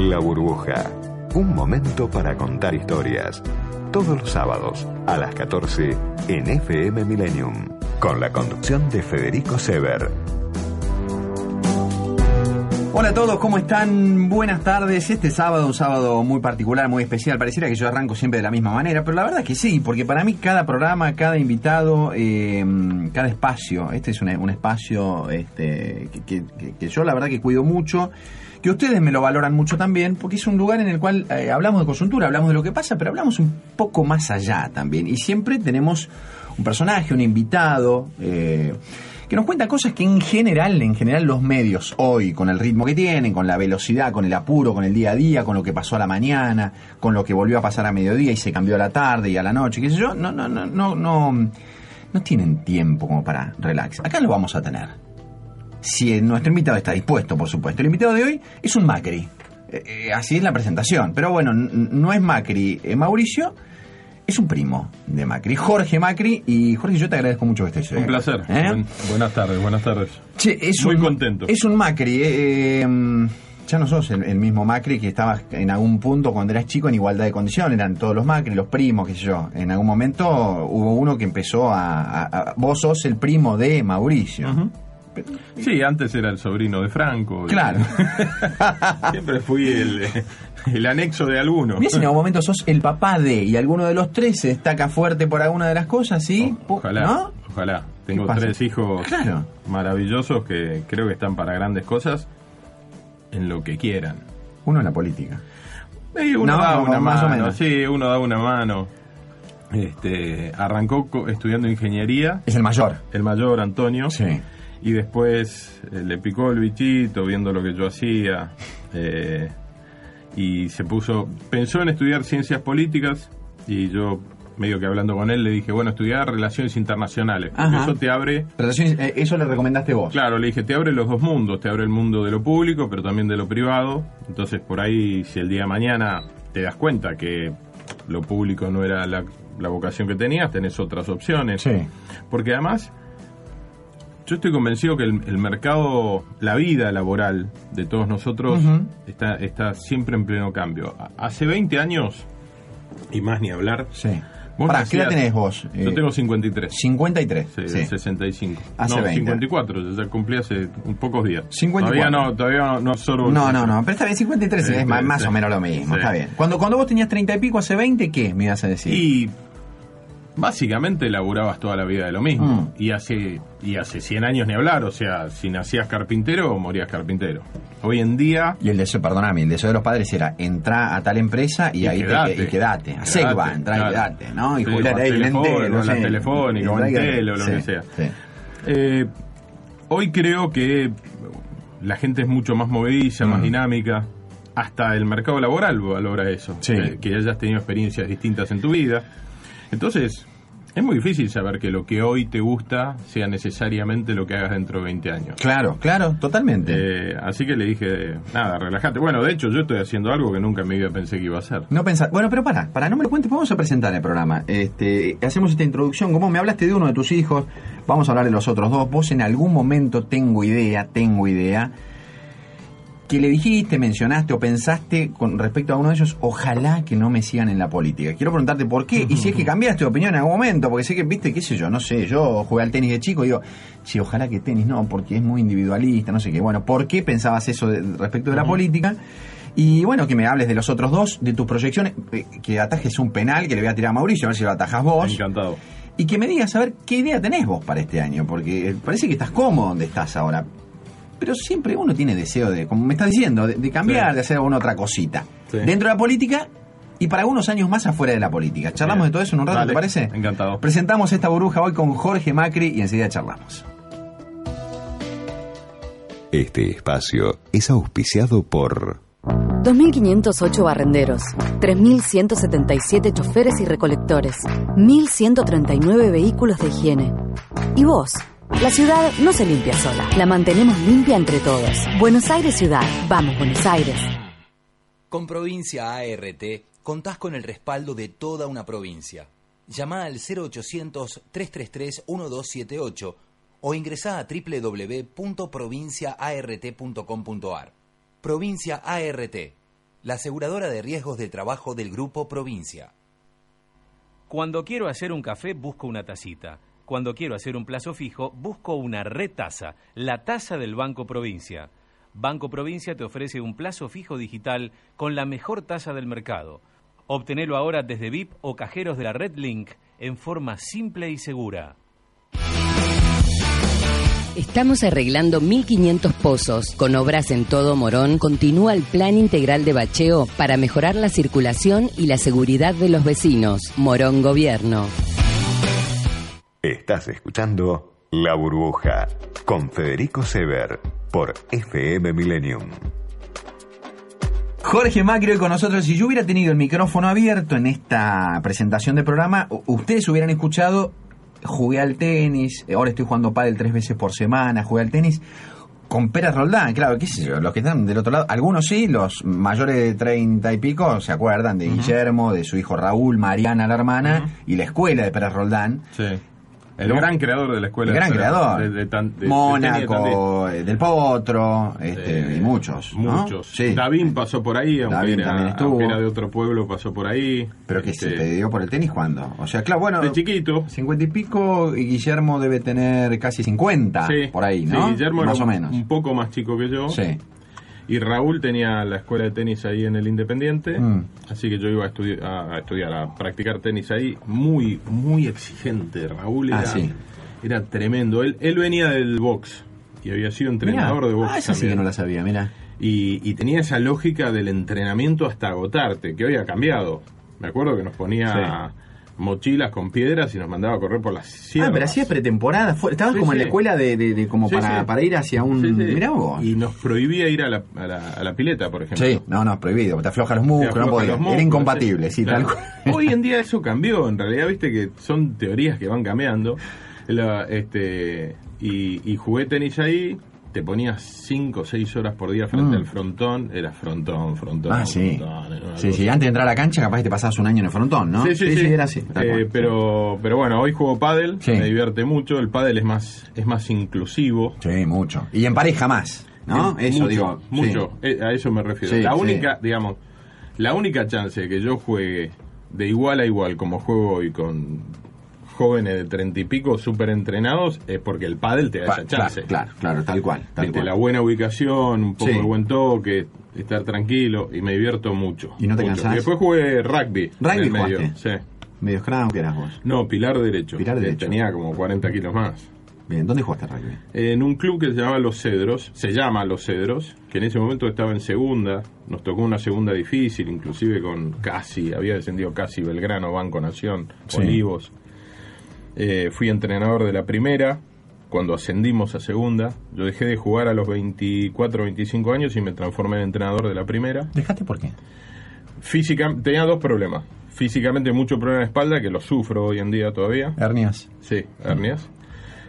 La burbuja. Un momento para contar historias. Todos los sábados a las 14 en FM Millennium. Con la conducción de Federico Sever. Hola a todos, ¿cómo están? Buenas tardes. Este sábado, un sábado muy particular, muy especial. Pareciera que yo arranco siempre de la misma manera, pero la verdad es que sí, porque para mí cada programa, cada invitado, eh, cada espacio, este es un, espacio este, que yo la verdad que cuido mucho, que ustedes me lo valoran mucho también, porque es un lugar en el cual eh, hablamos de coyuntura, hablamos de lo que pasa, pero hablamos un poco más allá también. Y siempre tenemos un personaje, un invitado. eh, que nos cuenta cosas que en general, en general los medios hoy, con el ritmo que tienen, con la velocidad, con el apuro, con el día a día, con lo que pasó a la mañana, con lo que volvió a pasar a mediodía y se cambió a la tarde y a la noche, qué sé yo, no, no, no, no, no, no tienen tiempo como para relax. Acá lo vamos a tener. Si nuestro invitado está dispuesto, por supuesto. El invitado de hoy es un Macri. Eh, eh, así es la presentación. Pero bueno, no es Macri. Eh, Mauricio es un primo de Macri. Jorge Macri. Y Jorge, yo te agradezco mucho que estés. Un placer. Buen- buenas tardes, buenas tardes. Che, es Muy un, contento. Es un Macri. eh, eh, ya no sos el, el mismo Macri que estaba en algún punto cuando eras chico en igualdad de condiciones. Eran todos los Macri, los primos, qué sé yo. En algún momento hubo uno que empezó a... a- a- vos sos el primo de Mauricio. Sí, antes era el sobrino de Franco. Claro. Siempre fui el, el anexo de alguno. Mira si en algún momento sos el papá de y alguno de los tres se destaca fuerte por alguna de las cosas, ¿sí? O- Ojalá, ¿No? ojalá. Tengo tres hijos Claro. maravillosos que creo que están para grandes cosas en lo que quieran. Uno en la política. Y uno No, da una más o mano, menos. sí, uno da una mano. Este, arrancó estudiando ingeniería, Es el mayor. el mayor Antonio. Sí. Y después eh, le picó el bichito viendo lo que yo hacía. eh, y se puso. Pensó en estudiar ciencias políticas. Y yo, medio que hablando con él, le dije: Bueno, estudiar relaciones internacionales. Eso te abre. Relaciones, eh, eso le recomendaste vos. Claro, le dije: Te abre los dos mundos. Te abre el mundo de lo público, pero también de lo privado. Entonces, por ahí, si el día de mañana te das cuenta que lo público no era la, la vocación que tenías, tenés otras opciones. Sí. Porque además, yo estoy convencido que el, el mercado, la vida laboral de todos nosotros Ujú. está, está siempre en pleno cambio. Hace 20 años, y más ni hablar, Sí. Pará, ¿qué edad nacías- tenés vos? yo Eh, tengo 53. 53. Sí, sí. del 65. Hace no, 20. 54, ya cumplí hace un pocos días. 54. Todavía no, todavía no solo... No, no, no, pero está bien, 53 Sí, es más, sí, más o menos lo mismo, está bien. Cuando, cuando vos tenías 30 y pico, hace 20, ¿qué me ibas a decir? Y básicamente laburabas toda la vida de lo mismo. Mm. Y hace y hace 100 años ni hablar, o sea, si nacías carpintero, morías carpintero. Hoy en día... Y el deseo, perdóname, el deseo de los padres era entrar a tal empresa y, Y ahí te- quedate. y quedate. A Segba, entrar y quedate, ¿no? Y Sí, o ahí en no o la sé. Telefónica, o quedate. o lo Sí, que sea. sí. Eh, hoy creo que la gente es mucho más movediza, más Mm. dinámica. Hasta el mercado laboral valora eso. Que, que hayas tenido experiencias distintas en tu vida. Entonces, es muy difícil saber que lo que hoy te gusta sea necesariamente lo que hagas dentro de 20 años. Claro, claro, totalmente. Eh, así que le dije, nada, relájate. Bueno, de hecho, yo estoy haciendo algo que nunca en mi vida pensé que iba a hacer. No pensar. Bueno, pero para, para, no me lo cuentes, vamos a presentar el programa. Este, hacemos esta introducción. Como me hablaste de uno de tus hijos, vamos a hablar de los otros dos. Vos en algún momento tengo idea, tengo idea, que le dijiste, mencionaste o pensaste con respecto a uno de ellos, ojalá que no me sigan en la política. Quiero preguntarte por qué, y si es que cambiaste de opinión en algún momento, porque sé que, viste, qué sé yo, no sé, yo jugué al tenis de chico y digo, sí, ojalá que tenis no, porque es muy individualista, no sé qué. Bueno, ¿por qué pensabas eso de- respecto de la política? Y bueno, que me hables de los otros dos, de tus proyecciones, eh, que atajes un penal que le voy a tirar a Mauricio, a ver si lo atajas vos. Encantado. Y que me digas a ver qué idea tenés vos para este año, porque eh, parece que estás cómodo donde estás ahora. Pero siempre uno tiene deseo de, como me estás diciendo, de, de cambiar, Sí. de hacer alguna otra cosita. Sí. Dentro de la política y para algunos años más afuera de la política. Charlamos Bien. de todo eso en un rato, Dale, ¿te parece? encantado. Presentamos esta burbuja hoy con Jorge Macri y enseguida charlamos. Este espacio es auspiciado por 2.508 barrenderos, 3.177 choferes y recolectores, 1.139 vehículos de higiene. ¿Y vos? La ciudad no se limpia sola, la mantenemos limpia entre todos. Buenos Aires Ciudad, vamos Buenos Aires. Con Provincia ART contás con el respaldo de toda una provincia. Llama al 0800-333-1278 o ingresá a www.provinciaart.com.ar. Provincia ART. la aseguradora de riesgos del trabajo del Grupo Provincia. Cuando quiero hacer un café, busco una tacita. Cuando quiero hacer un plazo fijo, busco una retasa, la tasa del Banco Provincia. Banco Provincia te ofrece un plazo fijo digital con la mejor tasa del mercado. Obtenelo ahora desde VIP o cajeros de la Red Link en forma simple y segura. Estamos arreglando 1.500 pozos. Con obras en todo Morón, continúa el Plan Integral de Bacheo para mejorar la circulación y la seguridad de los vecinos. Morón Gobierno. Estás escuchando La Burbuja con Federico Sever por FM Millennium. Jorge Macri hoy con nosotros. Si yo hubiera tenido el micrófono abierto en esta presentación de programa, ustedes hubieran escuchado, jugué al tenis, eh, ahora estoy jugando pádel tres veces por semana, jugué al tenis con Pérez Roldán, claro, qué sé yo, los que están del otro lado, algunos sí, los mayores de treinta y pico se acuerdan de Guillermo, de su hijo Raúl, Mariana la hermana, y la escuela de Pérez Roldán. Sí. El gran creador de la escuela. El gran creador. de- de de- Mónaco, eh, del Potro, este, Tandil. y muchos. ¿no? Muchos. Sí. Davín pasó por ahí, aunque, Davín era, también estuvo. aunque era de otro pueblo, pasó por ahí. Pero que Este, se te dio por el tenis cuando. O sea, claro, bueno. De chiquito. Cincuenta y pico, y Guillermo debe tener casi 50, Sí, por ahí, sí, ¿no? Guillermo Más era o un- menos. un poco más chico que yo. Sí. Y Raúl tenía la escuela de tenis ahí en el Independiente, Mm. así que yo iba a, estudi- a, a estudiar, a practicar tenis ahí. Muy, muy exigente. Raúl Ah, era, sí. era tremendo. Él, él venía del box y había sido entrenador Mirá. de box Ah, esa sí que no la sabía, mira. y, y tenía esa lógica del entrenamiento hasta agotarte, que hoy ha cambiado. Me acuerdo que nos ponía mochilas con piedras y nos mandaba a correr por las sierras. Ah, pero hacías pretemporada. Estabas Sí, como en la escuela de, de- de como para, para ir hacia un. Mirá vos. Y nos prohibía ir a la, a la, a la pileta, por ejemplo. Sí, no, no, prohibido. Te afloja los músculos, no afloja podía. los Era incompatible, sí, claro. tal cual. Hoy en día eso cambió, en realidad, viste que son teorías que van cambiando. La- este y, y jugué tenis ahí, te ponías 5 o 6 horas por día frente Mm. al frontón, era frontón, frontón. Ah, sí. frontón, Sí, sí, antes de entrar a la cancha, capaz que te pasabas un año en el frontón, ¿no? Sí, sí, sí. era así. Eh, pero, pero bueno, hoy juego pádel, me divierte mucho. El pádel es más, es más inclusivo. Sí, mucho. Y en pareja más, ¿no? Eso mucho, digo. mucho. Eh, a eso me refiero. La única, digamos, la única chance de que yo juegue de igual a igual como juego hoy con jóvenes de treinta y pico súper entrenados es porque el pádel te da esa chance. Claro, claro, tal cual. Tal Viste, cual. la buena ubicación, un poco Sí. de buen toque, estar tranquilo y me divierto mucho. ¿Y no te cansás? Y después jugué rugby. en ¿Rugby el medio. jugaste? Sí. ¿Medio scrum que eras vos? No, pilar derecho. Pilar que derecho. Tenía como 40 kilos más. Bien, ¿dónde jugaste rugby? En un club que se llama Los Cedros, se llama Los Cedros, que en ese momento estaba en segunda, nos tocó una segunda difícil, inclusive con casi, había descendido casi Belgrano, Banco Nación, Sí. Olivos. Eh, fui entrenador de la primera, cuando ascendimos a segunda, yo dejé de jugar a los 24, 25 años y me transformé en entrenador de la primera. ¿Dejaste por qué? Física, tenía dos problemas. Físicamente mucho problema de espalda, que lo sufro hoy en día todavía. Hernias. Sí, hernias.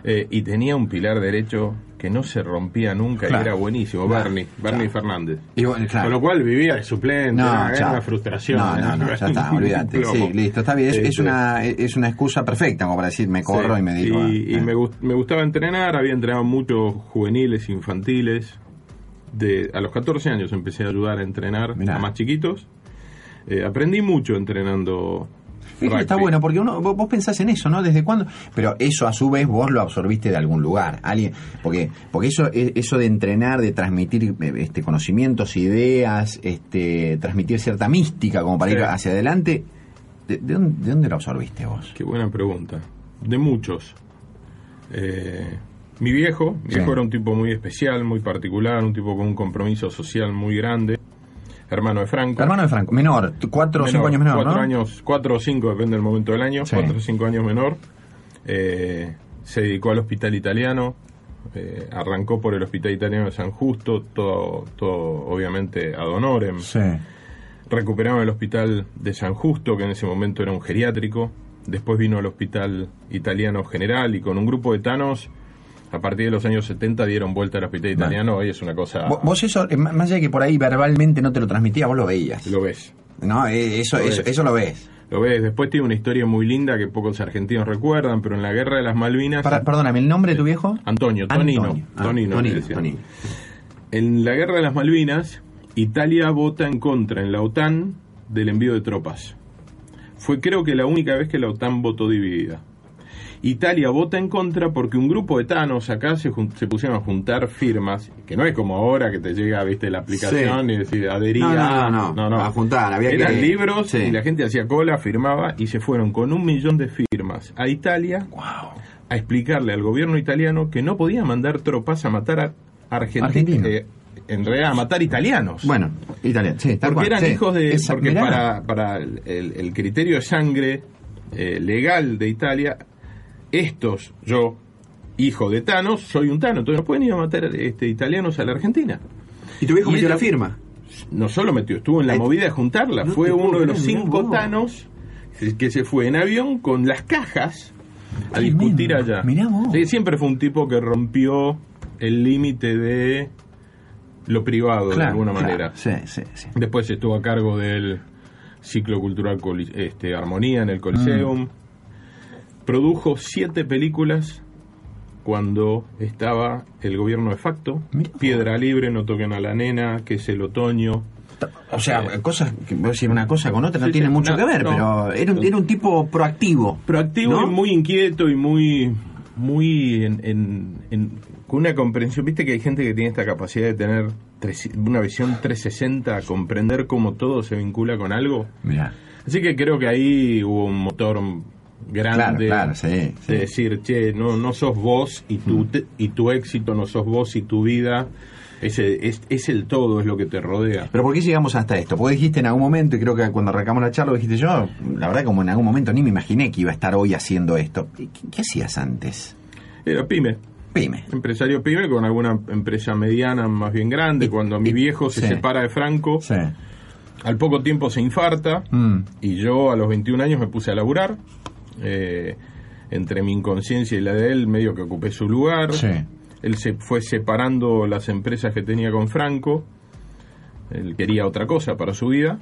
Eh, y tenía un pilar derecho que no se rompía nunca Claro. y era buenísimo, Claro, Bernie, Bernie Fernández. Y bueno. Con lo cual vivía de suplente, No, era, una frustración. No, no, no, ya está, olvídate. Sí, listo, está bien. Es, Sí, es sí. una, es una excusa perfecta como para decir, me corro Sí. y me digo. Y, y eh. me, gust- me gustaba entrenar, había entrenado muchos juveniles, infantiles. De, a los 14 años empecé a ayudar a entrenar Mirá. a más chiquitos. Eh, aprendí mucho entrenando. Que está bueno porque uno vos, pensás en eso, ¿no? ¿Desde cuándo? Pero eso a su vez vos lo absorbiste de algún lugar, alguien, porque porque eso e- eso de entrenar, de transmitir eh, este conocimientos, ideas, este transmitir cierta mística como para Sí. ir hacia adelante, ¿de, de dónde, de dónde lo absorbiste vos? Qué buena pregunta. De muchos. Eh, mi viejo, mi Sí. viejo era un tipo muy especial, muy particular, un tipo con un compromiso social muy grande. Hermano de Franco. Hermano de Franco, menor, cuatro o cinco años menor, cuatro ¿no? años, cuatro o cinco, depende del momento del año, Sí. cuatro o cinco años menor. Eh, se dedicó al hospital italiano, eh, arrancó por el hospital italiano de San Justo, todo, todo obviamente ad honorem. Sí. Recuperaron el hospital de San Justo, que en ese momento era un geriátrico. Después vino al hospital italiano general y con un grupo de tanos, a partir de los años 70 dieron vuelta al hospital Vale. italiano. Hoy es una cosa... Vos, eso, eh, más allá de que por ahí verbalmente no te lo transmitía, vos lo veías. Lo ves. ¿No? Eh, Eso, Lo eso, ves. eso lo ves. Lo ves. Después tiene una historia muy linda que pocos argentinos recuerdan, pero en la guerra de las Malvinas... Para- perdóname, ¿el nombre de tu viejo? Antonio, Tonino. Antonio. Ah, Tonino, Tonino. Tonino. En la guerra de las Malvinas, Italia vota en contra en la OTAN del envío de tropas. Fue creo que la única vez que la OTAN votó dividida. Italia vota en contra porque un grupo de tanos acá se, se pusieron a juntar firmas, que no es como ahora que te llega, viste, la aplicación Sí. y decir adhería. No, no, no, no. A juntar, había Eran que- libros sí. y la gente hacía cola, firmaba y se fueron con un millón de firmas a Italia a explicarle al gobierno italiano que no podía mandar tropas a matar a Argentina. Argentina. eh, en realidad, a matar italianos. Bueno, italiano, sí, Porque cual, eran sí. hijos de. Esa- porque mirá. para, para el, el criterio de sangre eh, legal de Italia, estos, yo, hijo de Thanos, soy un Tano, entonces no pueden ir a matar este, italianos a la Argentina. Y tu viejo Y metió ella- la firma. No solo metió, estuvo en la Ay, movida de juntarla, no fue uno de los cinco vos. Thanos que se fue en avión con las cajas a discutir allá. mirá vos. Sí, siempre fue un tipo que rompió el límite de lo privado de alguna claro. manera. Sí, sí, sí. Después estuvo a cargo del ciclo cultural este, Armonía en el Coliseum. Produjo siete películas cuando estaba el gobierno de facto. Mirá. Piedra Libre, No toquen a la nena, que es el otoño. O sea, cosas que voy a decir una cosa con otra no tiene sí, mucho no, que ver, no. pero era un, era un tipo proactivo. Proactivo ¿No? y muy inquieto y muy muy en, en- en- con una comprensión. Viste que hay gente que tiene esta capacidad de tener tres- una visión 360, comprender cómo todo se vincula con algo. Mirá. Así que creo que ahí hubo un motor grande Claro, claro, sí, sí. de decir, che, no, no sos vos y tu, te- y tu éxito, no sos vos y tu vida, es es, es el todo, es lo que te rodea. Pero ¿por qué llegamos hasta esto? Porque dijiste en algún momento, y creo que cuando arrancamos la charla dijiste yo, la verdad como en algún momento ni me imaginé que iba a estar hoy haciendo esto. ¿Qué, qué hacías antes? Era pyme, Pyme. empresario pyme con alguna empresa mediana más bien grande. Cuando mi viejo se sí. separa de Franco, Sí. al poco tiempo se infarta Mm. y yo a los 21 años me puse a laburar. Eh, entre mi inconsciencia y la de él, medio que ocupé su lugar. Sí. Él se fue separando las empresas que tenía con Franco. Él quería otra cosa para su vida.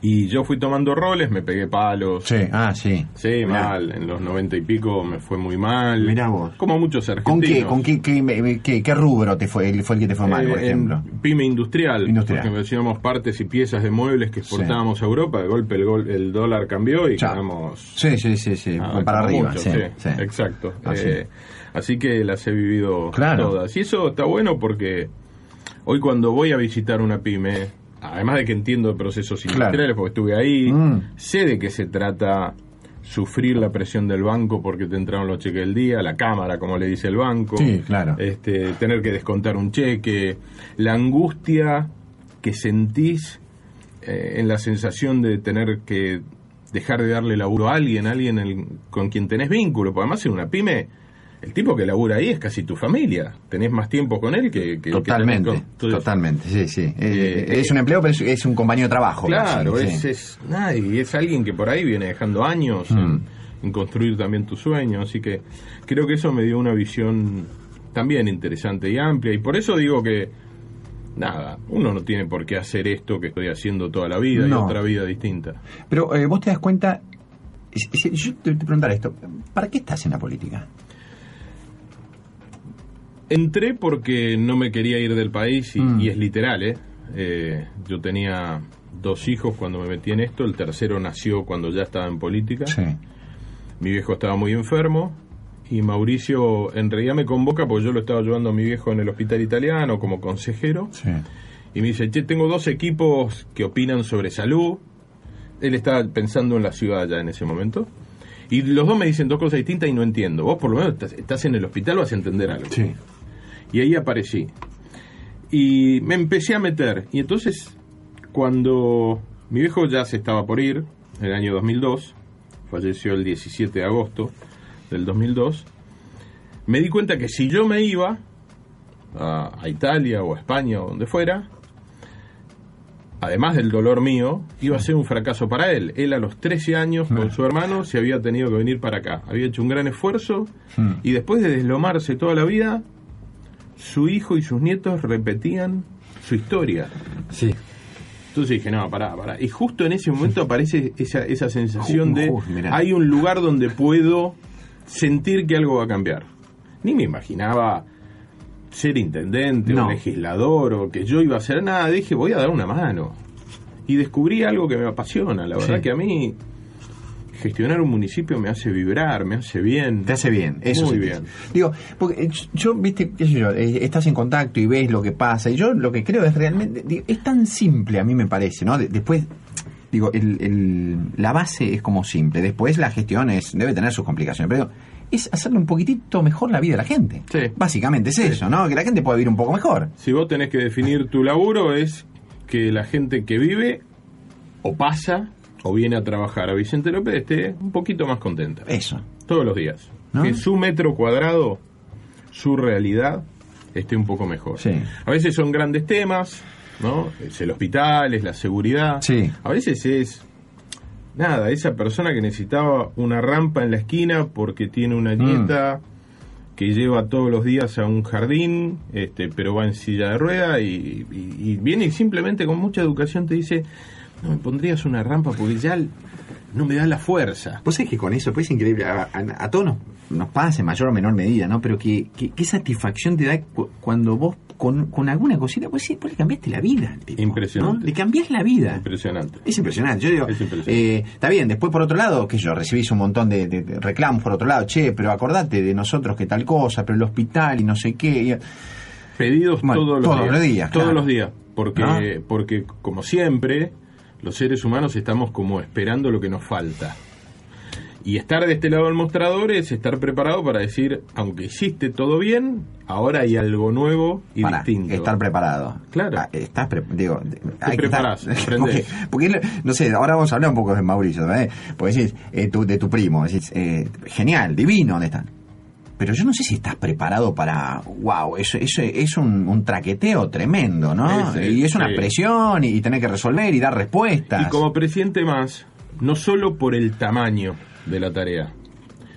Y yo fui tomando roles, me pegué palos. Sí, ah, sí. Sí, Mirá. mal. En los 90 y pico me fue muy mal. Mirá vos. Como muchos ¿Con argentinos. qué, con qué, qué, qué- qué rubro te fue, fue el que te fue mal, por Eh, ejemplo? En pyme industrial, Industrial. porque mencionamos partes y piezas de muebles que exportábamos a Europa, de golpe el, gol- el dólar cambió y Chao. quedamos Sí, sí, sí, sí, ah, para arriba. mucho, sí, sí, sí. exacto. Así. Eh, así que las he vivido Claro. todas. Y eso está bueno porque hoy cuando voy a visitar una pyme, además de que entiendo procesos Claro. industriales, porque estuve ahí, Mm. sé de qué se trata sufrir la presión del banco porque te entraron los cheques del día, la cámara, como le dice el banco, Sí, claro. este, tener que descontar un cheque, la angustia que sentís eh, en la sensación de tener que dejar de darle laburo a alguien, a alguien el- con quien tenés vínculo, porque además en una pyme, el tipo que labura ahí es casi tu familia, tenés más tiempo con él que... que- que Totalmente, con- entonces, totalmente, sí, sí. Eh, Eh, es un empleo, pero es, es un compañero de trabajo. Claro, casi, es, sí. es, y es alguien que por ahí viene dejando años Mm. en, en construir también tu sueño, así que creo que eso me dio una visión también interesante y amplia, y por eso digo que, nada, uno no tiene por qué hacer esto que estoy haciendo toda la vida y otra vida distinta. Pero eh, vos te das cuenta, yo te, te preguntar esto, ¿para qué estás en la política? Entré porque no me quería ir del país y, Mm. y es literal, ¿eh? Eh, Yo tenía dos hijos cuando me metí en esto, el tercero nació cuando ya estaba en política. Sí. Mi viejo estaba muy enfermo y Mauricio en realidad me convoca porque yo lo estaba ayudando a mi viejo en el hospital italiano como consejero Sí. y me dice, che, tengo dos equipos que opinan sobre salud. Él estaba pensando en la ciudad ya en ese momento. Y los dos me dicen dos cosas distintas y no entiendo. Vos por lo menos estás, estás en el hospital, vas a entender algo. Sí. Y ahí aparecí. Y me empecé a meter. Y entonces, cuando mi viejo ya se estaba por ir, en el año 2002, falleció el 17 de agosto del 2002, me di cuenta que si yo me iba a, a Italia o a España o donde fuera, además del dolor mío, iba a ser un fracaso para él. Él a los 13 años con su hermano se había tenido que venir para acá. Había hecho un gran esfuerzo Mm. y después de deslomarse toda la vida, su hijo y sus nietos repetían su historia. Sí. Entonces dije, no, pará, pará. Y justo en ese momento aparece esa, esa sensación de, hay un lugar donde puedo sentir que algo va a cambiar. Ni me imaginaba ser intendente No. o legislador o que yo iba a hacer nada, dije voy a dar una mano. Y descubrí algo que me apasiona. La verdad Sí. que a mí gestionar un municipio me hace vibrar, me hace bien. Te hace bien, eso Muy sí. bien. Digo, porque eh, yo, viste, qué sé yo, eh, estás en contacto y ves lo que pasa. Y yo lo que creo es realmente, digo, es tan simple a mí me parece, ¿no? De- después, digo, el, el- la base es como simple. Después la gestión es, debe tener sus complicaciones. Pero digo, es hacerle un poquitito mejor la vida a la gente. Sí. Básicamente es eso, ¿no? Que la gente pueda vivir un poco mejor. Si vos tenés que definir tu laburo es que la gente que vive o pasa o viene a trabajar a Vicente López esté un poquito más contenta. Eso. Todos los días. ¿No? Que su metro cuadrado, su realidad, esté un poco mejor. Sí. A veces son grandes temas, ¿no? Es el hospital, es la seguridad. Sí. A veces es, nada, esa persona que necesitaba una rampa en la esquina porque tiene una Mm. nieta que lleva todos los días a un jardín, este, pero va en silla de rueda y, y- y viene y simplemente con mucha educación te dice, no me pondrías una rampa porque ya no me da la fuerza. Vos sabés que con eso, pues es increíble, a, a- a todos nos, nos pasa en mayor o menor medida, ¿no? Pero que, que- qué satisfacción te da cu- cuando vos con, con alguna cosita, pues sí, vos le cambiaste la vida tipo, Impresionante. ¿no? Le cambiás la vida. Impresionante. Es impresionante. Yo digo, Es impresionante. eh, está bien, después por otro lado, que yo recibís un montón de, de- de reclamos por otro lado, che, pero acordate de nosotros que tal cosa, pero el hospital y no sé qué. y- Pedidos Bueno, todos los todos días. los días, Todos claro. los días. Porque, ¿No? porque, como siempre, los seres humanos estamos como esperando lo que nos falta. Y estar de este lado del mostrador es estar preparado para decir, aunque hiciste todo bien, ahora hay algo nuevo y Pará, distinto. estar preparado. Claro. Ah, estás pre- digo, hay que preparás, estar- porque, porque, no sé, ahora vamos a hablar un poco de Mauricio, ¿verdad? Porque decís, eh, tu- de tu primo, decís, eh, genial, divino, ¿dónde están? Pero yo no sé si estás preparado para, wow, eso, eso es un, un traqueteo tremendo, ¿no? Sí, sí, y es una sí. presión y, y tener que resolver y dar respuestas. Y como presidente más, no solo por el tamaño de la tarea,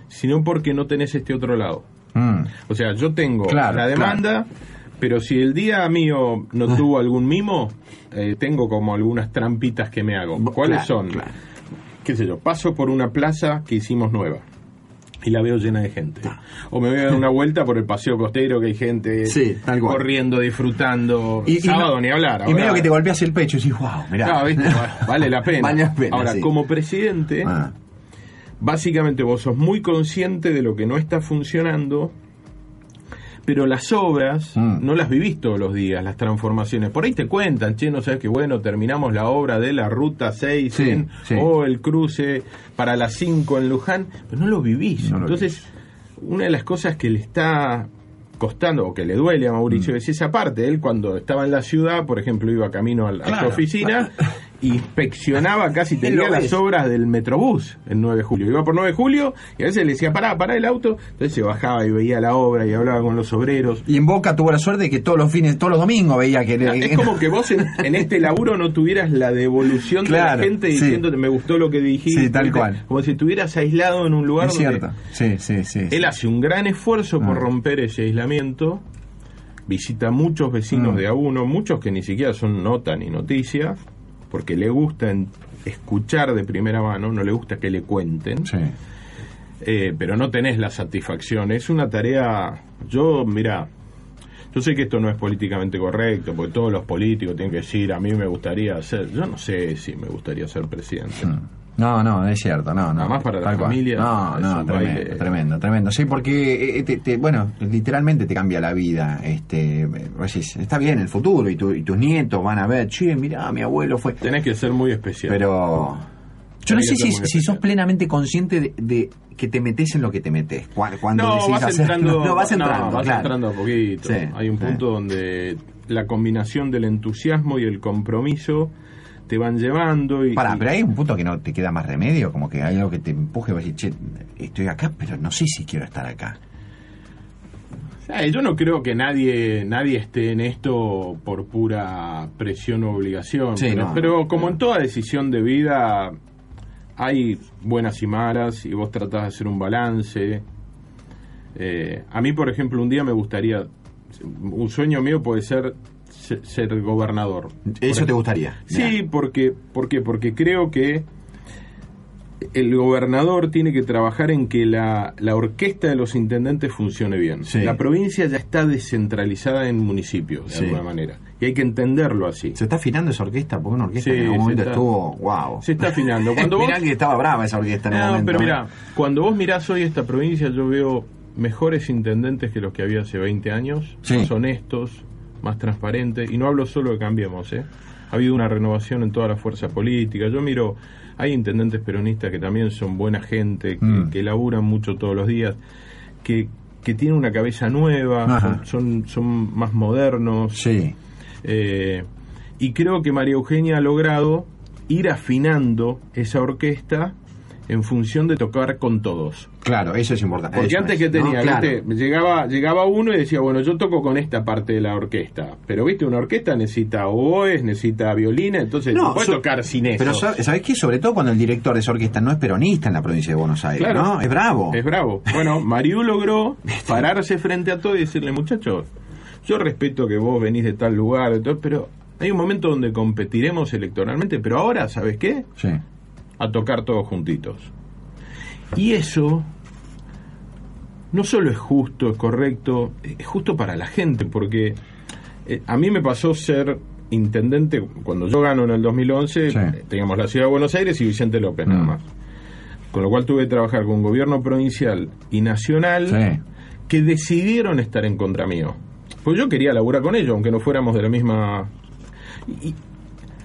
sino porque no tenés este otro lado. Mm. O sea, yo tengo Claro, la demanda, pero si el día mío no tuvo algún mimo, eh, tengo como algunas trampitas que me hago. ¿Cuáles Claro, son? ¿Qué sé yo? Paso por una plaza que hicimos nueva. Y la veo llena de gente. O me voy a dar una vuelta por el paseo costero que hay gente Sí, tal cual. corriendo, disfrutando. Y- y Sábado no- ni hablar. Y medio que te golpeas el pecho y decís, wow, mirá. No, ¿viste? Vale la pena. Vale la pena, Ahora, sí. como presidente, Ah, básicamente vos sos muy consciente de lo que no está funcionando, pero las obras Mm. no las vivís todos los días, las transformaciones. Por ahí te cuentan, che, no sabes que bueno, terminamos la obra de la ruta 6 Sí, en- sí. o el cruce para las 5 en Luján, pero no lo vivís. No lo Entonces, una de las cosas que le está costando o que le duele a Mm. Mauricio es esa parte. Él cuando estaba en la ciudad, por ejemplo, iba camino a, Claro. su oficina, inspeccionaba casi, tenía las obras del Metrobús en 9 de julio. Iba por 9 de julio y a veces le decía, pará, pará el auto. Entonces se bajaba y veía la obra y hablaba con los obreros. Y en Boca tuvo la suerte de que todos los fines, todos los domingos veía que... Es como que vos en, en este laburo no tuvieras la devolución Claro, de la gente sí. diciéndote me gustó lo que dijiste. Sí, tal cual. Como si estuvieras aislado en un lugar Es donde cierto. Sí, sí, sí. él sí. hace un gran esfuerzo por Ah. romper ese aislamiento. Visita muchos vecinos Mm. de a uno, muchos que ni siquiera son nota ni noticia, porque le gusta en- escuchar de primera mano, no le gusta que le cuenten. Sí. Eh, pero no tenés la satisfacción. Es una tarea. Yo, mira, yo sé que esto no es políticamente correcto, porque todos los políticos tienen que decir, a mí me gustaría ser. Yo no sé si me gustaría ser presidente. No, no, es cierto, no, no. Además para la familia, No, no, tremendo, baile. tremendo, tremendo. Sí, porque, eh, te- te- bueno, literalmente te cambia la vida. Este, decís, está bien el futuro y, tu- y tus nietos van a ver, che, mirá, mi abuelo fue. Tenés que ser muy especial. Pero. Yo no sé si, si sos plenamente consciente de, de que te metes en lo que te metes. Cuando, no, decís vas hacer- entrando, no, vas entrando, no, vas claro. entrando a poquito. Sí, Hay un sí. punto donde la combinación del entusiasmo y el compromiso te van llevando y, Pará, y- pero hay un punto que no te queda más remedio, como que hay algo que te empuje vas a decir, che, estoy acá, pero no sé si quiero estar acá. Yo no creo que nadie nadie esté en esto por pura presión o obligación. Sí, pero, no. pero como en toda decisión de vida hay buenas y malas y vos tratás de hacer un balance. Eh, a mí, por ejemplo, un día me gustaría, un sueño mío puede ser se- ser gobernador. Eso te gustaría. Sí, porque, ¿por qué? Porque creo que el gobernador tiene que trabajar en que la, la orquesta de los intendentes funcione bien. Sí. La provincia ya está descentralizada en municipios, de Sí. alguna manera. Y hay que entenderlo así. ¿Se está afinando esa orquesta? Porque una orquesta Sí, que en algún momento está- estuvo, wow. Se está afinando. Cuando vos- Mirá que estaba brava esa orquesta en No, momento. pero ¿eh? mira, cuando vos mirás hoy esta provincia, yo veo mejores intendentes que los que había hace 20 años, Sí. más honestos, más transparentes, y no hablo solo de Cambiemos, ¿eh? Ha habido una renovación en toda la fuerza política. Yo miro, hay intendentes peronistas que también son buena gente, que, Mm. que laburan mucho todos los días, que, que tienen una cabeza nueva, son, son más modernos. Sí. Eh, y creo que María Eugenia ha logrado ir afinando esa orquesta en función de tocar con todos. Claro, eso es importante. Porque Eso antes es, que ¿no? tenía, Claro. ¿viste? llegaba llegaba uno y decía, bueno, yo toco con esta parte de la orquesta. Pero, viste, una orquesta necesita oboes, necesita violina, entonces no, puede so- tocar sin eso. Pero sa- ¿sabés qué? Sobre todo cuando el director de esa orquesta no es peronista en la provincia de Buenos Aires, Claro. ¿no? Es bravo. Es bravo. Bueno, Mariú logró pararse frente a todo y decirle, muchachos, yo respeto que vos venís de tal lugar, pero hay un momento donde competiremos electoralmente, pero ahora, ¿sabes qué? Sí. A tocar todos juntitos. Y eso no solo es justo, es correcto, es justo para la gente, porque eh, a mí me pasó ser intendente, cuando yo gano en el 2011, Sí. eh, teníamos la ciudad de Buenos Aires y Vicente López nada Mm. más. Con lo cual tuve que trabajar con gobierno provincial y nacional Sí. que decidieron estar en contra mío. Pues yo quería laburar con ellos, aunque no fuéramos de la misma... Y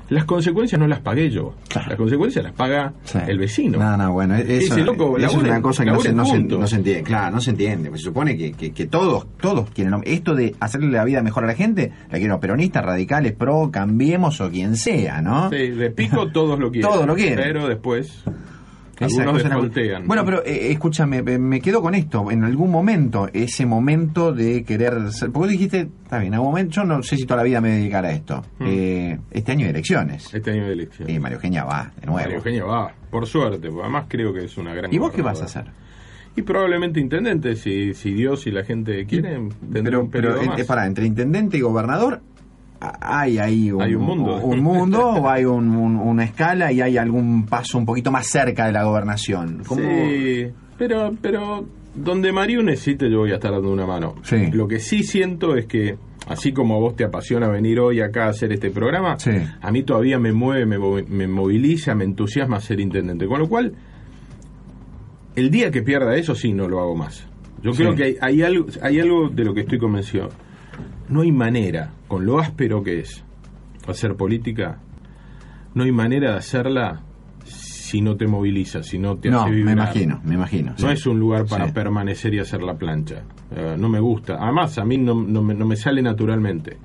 las consecuencias no las pagué yo. Claro. Las consecuencias las paga Sí. el vecino. No, no, bueno, eso, loco, eso es una cosa que no se, laburen no, se, juntos. no se entiende. Claro, no se entiende. Se supone que, que, que todos, todos quieren. Esto de hacerle la vida mejor a la gente, la quiero peronistas, radicales, pro, cambiemos o quien sea, ¿no? Sí, de pico todos lo quieren. Todos lo quieren. Pero después algunos cosa desfoltean. Bueno, pero eh, escúchame, eh, me quedo con esto. En algún momento, ese momento de querer ser. Porque dijiste, está bien, en algún momento, yo no sé si toda la vida me voy a esto. Mm. Eh, este año de elecciones. Este año de elección. Y María Eugenia va, de nuevo. María Eugenia va, por suerte, porque además creo que es una gran ¿Y vos qué vas a hacer? Y probablemente intendente, si, si Dios y la gente quieren, Pero, un pero periodo eh, más. eh, pará, entre intendente y gobernador, ¿hay ahí un, Hay un mundo. un mundo o hay un- un- una escala y hay algún paso un poquito más cerca de la gobernación? ¿Cómo- Sí, pero, pero donde Mario necesite yo voy a estar dando una mano. Sí. Lo que sí siento es que, así como a vos te apasiona venir hoy acá a hacer este programa, Sí. a mí todavía me mueve, me, movi- me moviliza, me entusiasma ser intendente. Con lo cual, el día que pierda eso sí no lo hago más. Yo Sí. creo que hay, hay algo, hay algo de lo que estoy convencido. No hay manera, con lo áspero que es hacer política, no hay manera de hacerla si no te moviliza, si no te No, hace me vibrar. imagino, me imagino. No sí. es un lugar para Sí. permanecer y hacer la plancha. Eh, no me gusta. Además, a mí no, no me, no me sale naturalmente.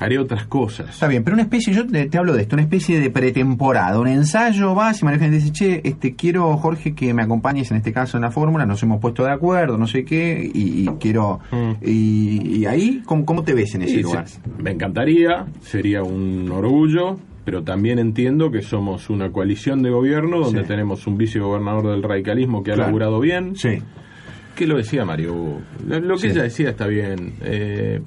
Haré otras cosas. Está bien, pero una especie, yo te, te hablo de esto, una especie de pretemporada, un ensayo, vas y María Eugenia dice, che, este, quiero, Jorge, que me acompañes en este caso en la fórmula, nos hemos puesto de acuerdo, no sé qué, y, y quiero... Mm. Y, y ahí, ¿cómo, ¿cómo te ves en ese Sí, lugar? sí, me encantaría, sería un orgullo, pero también entiendo que somos una coalición de gobierno donde Sí. tenemos un vicegobernador del radicalismo que ha Claro. laburado bien. Sí. ¿Qué lo decía Mario? Lo, lo que Sí. ella decía está bien. Eh,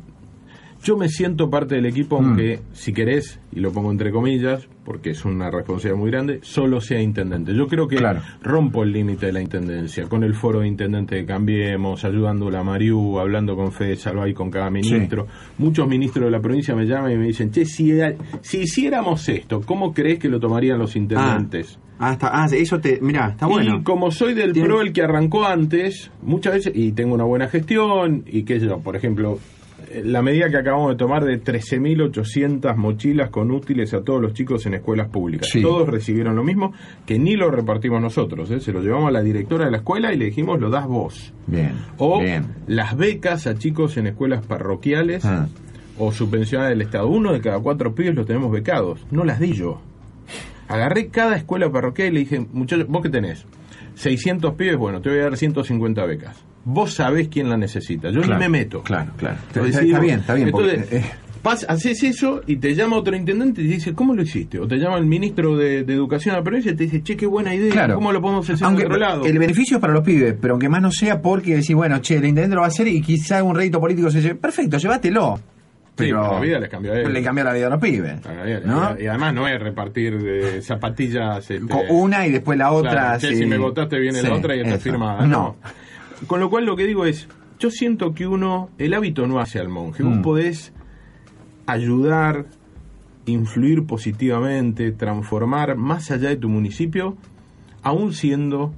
yo me siento parte del equipo, Mm. aunque, si querés, y lo pongo entre comillas, porque es una responsabilidad muy grande, solo sea intendente. Yo creo que Claro. rompo el límite de la intendencia, con el foro de intendente de Cambiemos, ayudando a la Mariú, hablando con Fede Salvay, con cada ministro. Muchos ministros de la provincia me llaman y me dicen, che, si, si hiciéramos esto, ¿cómo crees que lo tomarían los intendentes? Ah, está, ah, eso te, mira, está bueno. Y como soy del PRO el que arrancó antes, muchas veces, y tengo una buena gestión, y qué sé yo, por ejemplo, la medida que acabamos de tomar de 13.800 mochilas con útiles a todos los chicos en escuelas públicas. Sí. Todos recibieron lo mismo, que ni lo repartimos nosotros, ¿eh? se lo llevamos a la directora de la escuela y le dijimos, lo das vos. Bien, O bien. las becas a chicos en escuelas parroquiales Ah. o subvencionadas del Estado. Uno de cada cuatro pibes los tenemos becados. No las di yo. Agarré cada escuela parroquial y le dije, muchachos, ¿vos qué tenés? 600 pibes, bueno, te voy a dar 150 becas. Vos sabés quién la necesita. Yo Claro, ni me meto. Claro, claro. Lo Está, está bien, está bien. Entonces, porque, eh, pas- haces eso y te llama otro intendente y te dice, ¿cómo lo hiciste? O te llama el ministro de, de Educación a la provincia y te dice, che, qué buena idea, Claro. ¿cómo lo podemos hacer Aunque en otro lado? el beneficio es para los pibes, pero aunque más no sea porque decís, bueno, che, el intendente lo va a hacer y quizá un rédito político se lleve. Perfecto, llévatelo. Pero la vida les cambió le cambió la vida a los pibes. ¿no? Y, además no es repartir eh, zapatillas. Este, una y después la otra. Claro, sí. Si me votaste viene Sí, la otra y está eso. firmada. No. Con lo cual lo que digo es, yo siento que uno, el hábito no hace al monje. Vos Mm. podés ayudar, influir positivamente, transformar más allá de tu municipio, aún siendo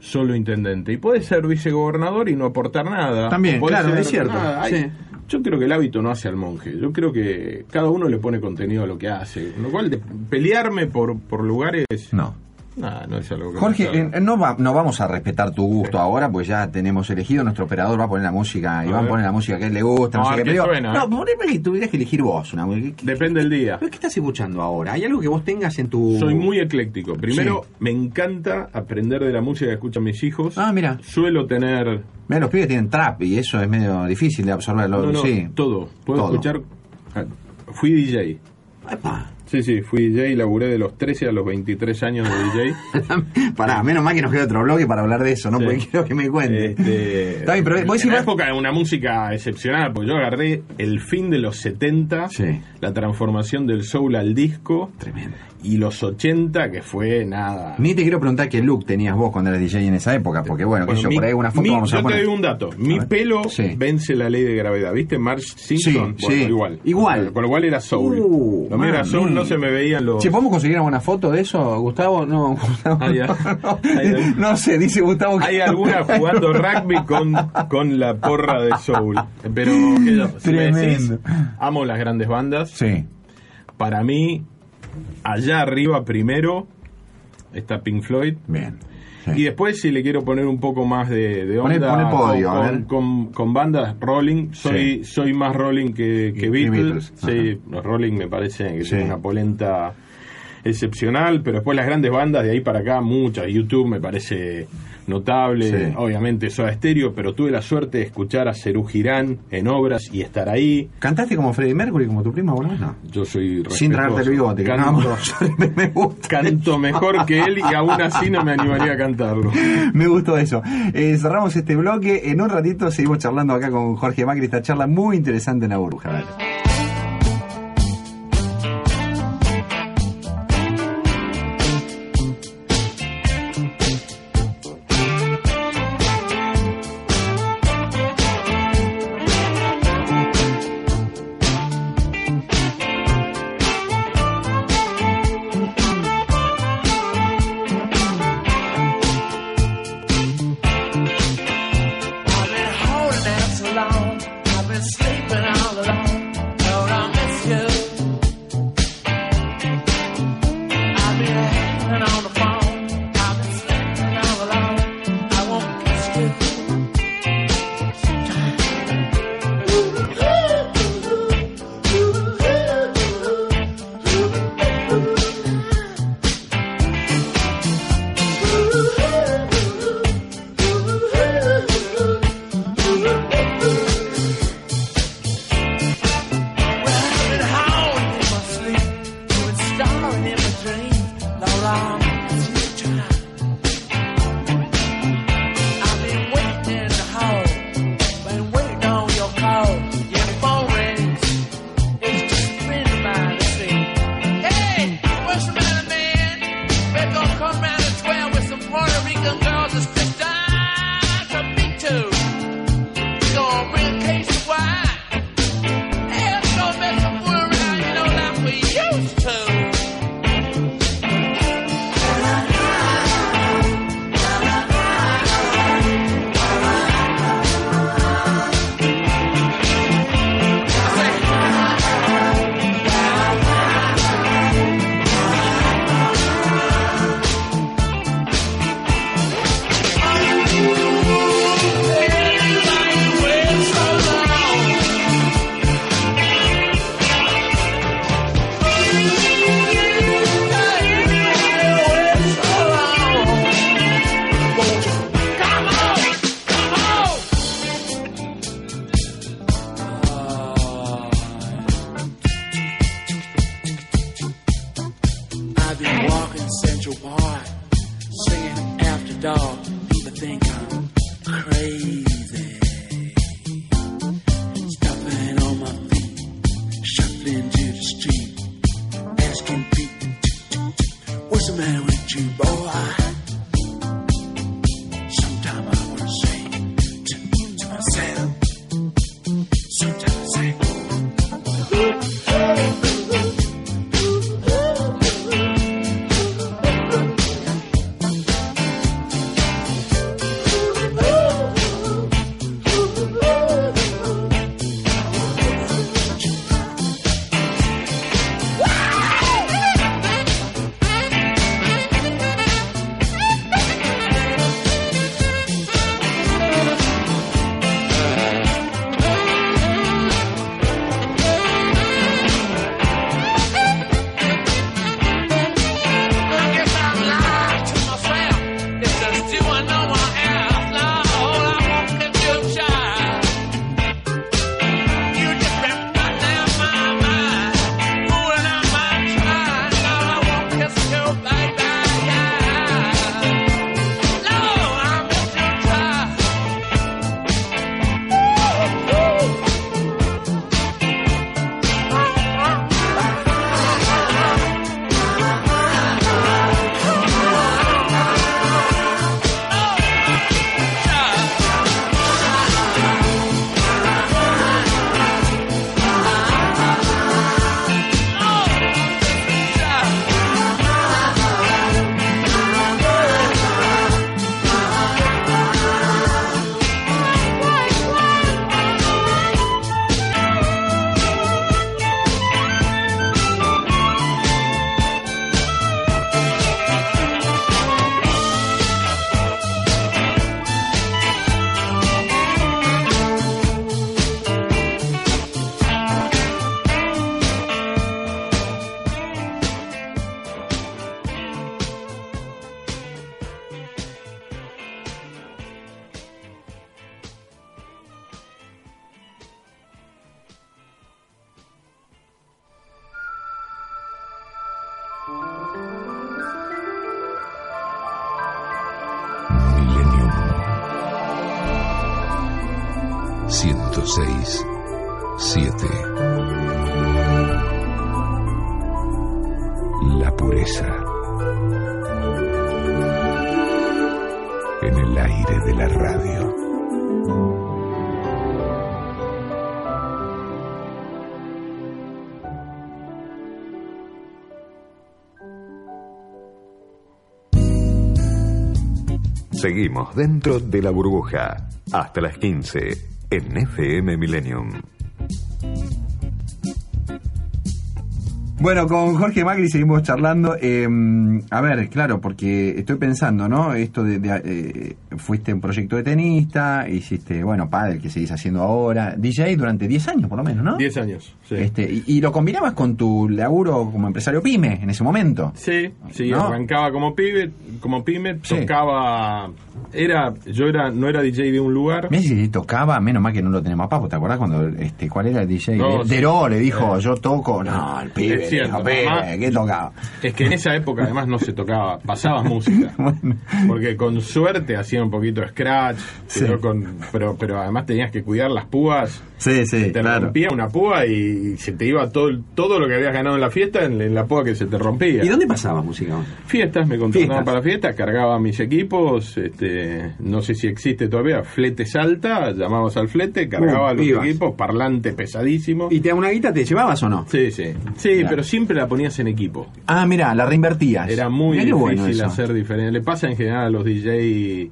solo intendente. Y podés ser vicegobernador y no aportar nada. También, claro, es cierto, nada. Hay- sí. Yo creo que el hábito no hace al monje. Yo creo que cada uno le pone contenido a lo que hace. Lo cual, de- pelearme por, por lugares... No. Nah, no es algo que me Jorge, eh, no, va- no vamos a respetar tu gusto ahora, pues ya tenemos elegido, nuestro operador va a poner la música, y A va a ver. poner la música que a él le gusta, no, No, sé qué, pero- suena, no, eh. poneme que tuvieras que elegir vos una ¿qué- qué- Depende del día. ¿Pero qué estás escuchando ahora? ¿Hay algo que vos tengas en tu...? Soy muy ecléctico. Primero, Sí. me encanta aprender de la música que escuchan mis hijos. Ah, mira. Suelo tener Mira, los pibes tienen trap y eso es medio difícil de absorberlo, no, no, sí. todo. Puedo Todo. escuchar. ah, Fui DJ. Epa. Sí, sí, fui DJ, laburé de los 13 a los 23 años de DJ. Pará, menos mal que nos queda otro bloque para hablar de eso, ¿no? Sí. Porque quiero que me cuente. Este, Está bien, pero vos en la época de una música excepcional, porque yo agarré el fin de los 70, Sí. la transformación del soul al disco, Tremendo. y los 80, que fue nada. Ni te quiero preguntar qué look tenías vos cuando eras DJ en esa época, porque bueno, sé yo, mi- por ahí una foto mi- vamos a yo poner. te doy un dato. Mi pelo Sí. vence la ley de gravedad. ¿Viste? Marge Simpson. Bueno, igual. Igual. Con lo cual era soul. Uh, lo mío era soul, mami. No se me veían los. Che, ¿podemos conseguir alguna foto de eso, Gustavo? No, Gustavo. No, Hay- no sé, dice Gustavo que. Hay alguna jugando rugby con, con la porra de soul. Pero, que si decís, Tremendo. amo las grandes bandas. Sí. Para mí, allá arriba primero está Pink Floyd. Bien. Y después, si le quiero poner un poco más de, onda poné podio, a con, ver. con, con- con bandas Rolling, soy, soy más Rolling que, que Beatles. Beatles, Sí, los Rolling me parece que tienen una polenta excepcional, pero después las grandes bandas de ahí para acá, muchas. YouTube me parece notable, Sí. obviamente Soda Stereo, pero tuve la suerte de escuchar a Cerú Girán en obras y estar ahí. ¿Cantaste como Freddie Mercury, como tu alguna vez? No. Yo soy Sin tragarte el bigote, Canto- no, me gusta. canto mejor que él y aún así no me animaría a cantarlo. Me gustó eso. Eh, cerramos este bloque. En un ratito seguimos charlando acá con Jorge Macri. Esta charla muy interesante en la burbuja. Seguimos dentro de la burbuja hasta las 15 en FM Millennium. Bueno, con Jorge Macri seguimos charlando. eh, a ver, claro, porque estoy pensando, ¿no? Esto de, de, eh, fuiste un proyecto de tenista, hiciste, bueno, padre, que seguís haciendo ahora, DJ durante 10 años por lo menos, ¿no? 10 años, sí. Este, y, y lo combinabas con tu laburo como empresario pyme en ese momento. Sí, sí, ¿No? arrancaba como pibe, como pyme, Sí. tocaba, era, yo era, no era DJ de un lugar. Mirá si tocaba, menos mal que no lo tenemos papo, ¿te acordás cuando, este, cuál era el DJ? No, sí. Deró le dijo, Eh. yo toco, no, el pibe, cierto, dijo, pibe, además- ¿qué tocaba? Es que en esa época además no se tocaba, pasabas música. Bueno. Porque con suerte hacía un poquito de scratch, Sí. pero, con, pero, pero además tenías que cuidar las púas. Sí, sí, te claro. rompía una púa y se te iba todo, todo lo que habías ganado en la fiesta en, en la púa que se te rompía. ¿Y dónde pasaba música? Fiestas, me contrataban para fiestas, cargaba mis equipos, este, no sé si existe todavía, flete salta, llamabas al flete, cargaba Uh, los ibas. equipos, parlante pesadísimo. ¿Y te una guita, te llevabas o no? Sí, sí. Sí, Claro. pero siempre la ponías en equipo. Ah, mira, la reinvertías. Era muy Mirá qué bueno difícil hacer diferente. Le pasa en general a los DJ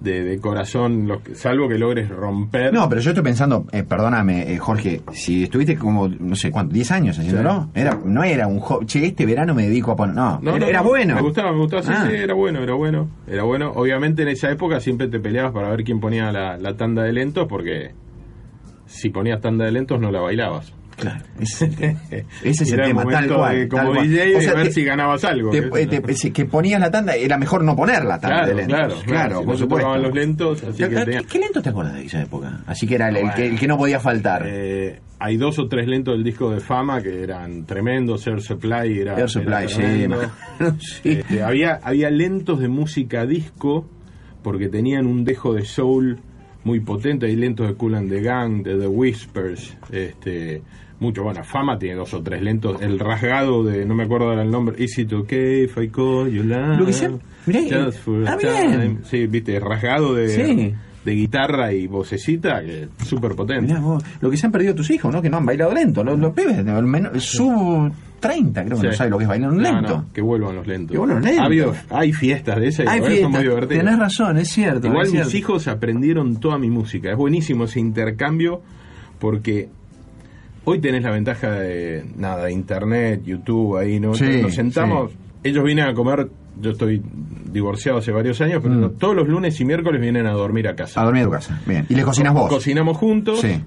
de, de corazón, los que- salvo que logres romper. No, pero yo estoy pensando, eh, perdóname, eh, Jorge, si estuviste como, no sé cuánto, 10 años haciéndolo, era, no era un jo- che, este verano me dedico a poner, no, No, era, no, era no, bueno. Me gustaba, me gustaba, sí, Ah. sí, era bueno, era bueno, era bueno. Obviamente en esa época siempre te peleabas para ver quién ponía la, la tanda de lentos, porque si ponías tanda de lentos no la bailabas. Claro, ese es el tema. Ese es el Era tema, tal cual. como tal cual. DJ, O sea, de ver te- si ganabas algo. te- que- te- si- que ponías la tanda, era mejor no poner la tanda Claro, de lentos. claro, claro, si por no supuesto. los lentos, así que ¿Qué, tenía- qué lento te acuerdas de esa época? Así que era el, que, el que no podía faltar. Eh, hay dos o tres lentos del disco de fama que eran tremendos. Air Supply era. Air Supply, era sí, sí. Este, había, había lentos de música disco porque tenían un dejo de soul muy potente. Hay lentos de Cool and the Gang, de The Whispers. Este, mucho, bueno, Fama tiene dos o tres lentos. El rasgado de, no me acuerdo ahora el nombre, Is it okay if I call you love? Lo que sea- mirá, ah, bien. Sí, viste, rasgado de, Sí. de guitarra y vocecita que es súper potente. Vos, lo que se han perdido tus hijos, ¿no? Que no han bailado lento. Los, los pibes, el menor- sub 30, creo que no sabe lo que es bailar un lento. no, que vuelvan los lentos. Que vuelvan los lentos. Ha habido- hay fiestas de esas y Hay verdad son muy divertidas. Tenés razón, es cierto. Igual es mis cierto. hijos aprendieron toda mi música. Es buenísimo ese intercambio porque hoy tenés la ventaja de nada, internet, YouTube, ahí, ¿no? Sí, Nos sentamos, sí. ellos vienen a comer, yo estoy divorciado hace varios años, pero Mm. todos los lunes y miércoles vienen a dormir a casa. A dormir a tu casa. Bien. ¿Y le cocinas vos? Cocinamos juntos. Sí.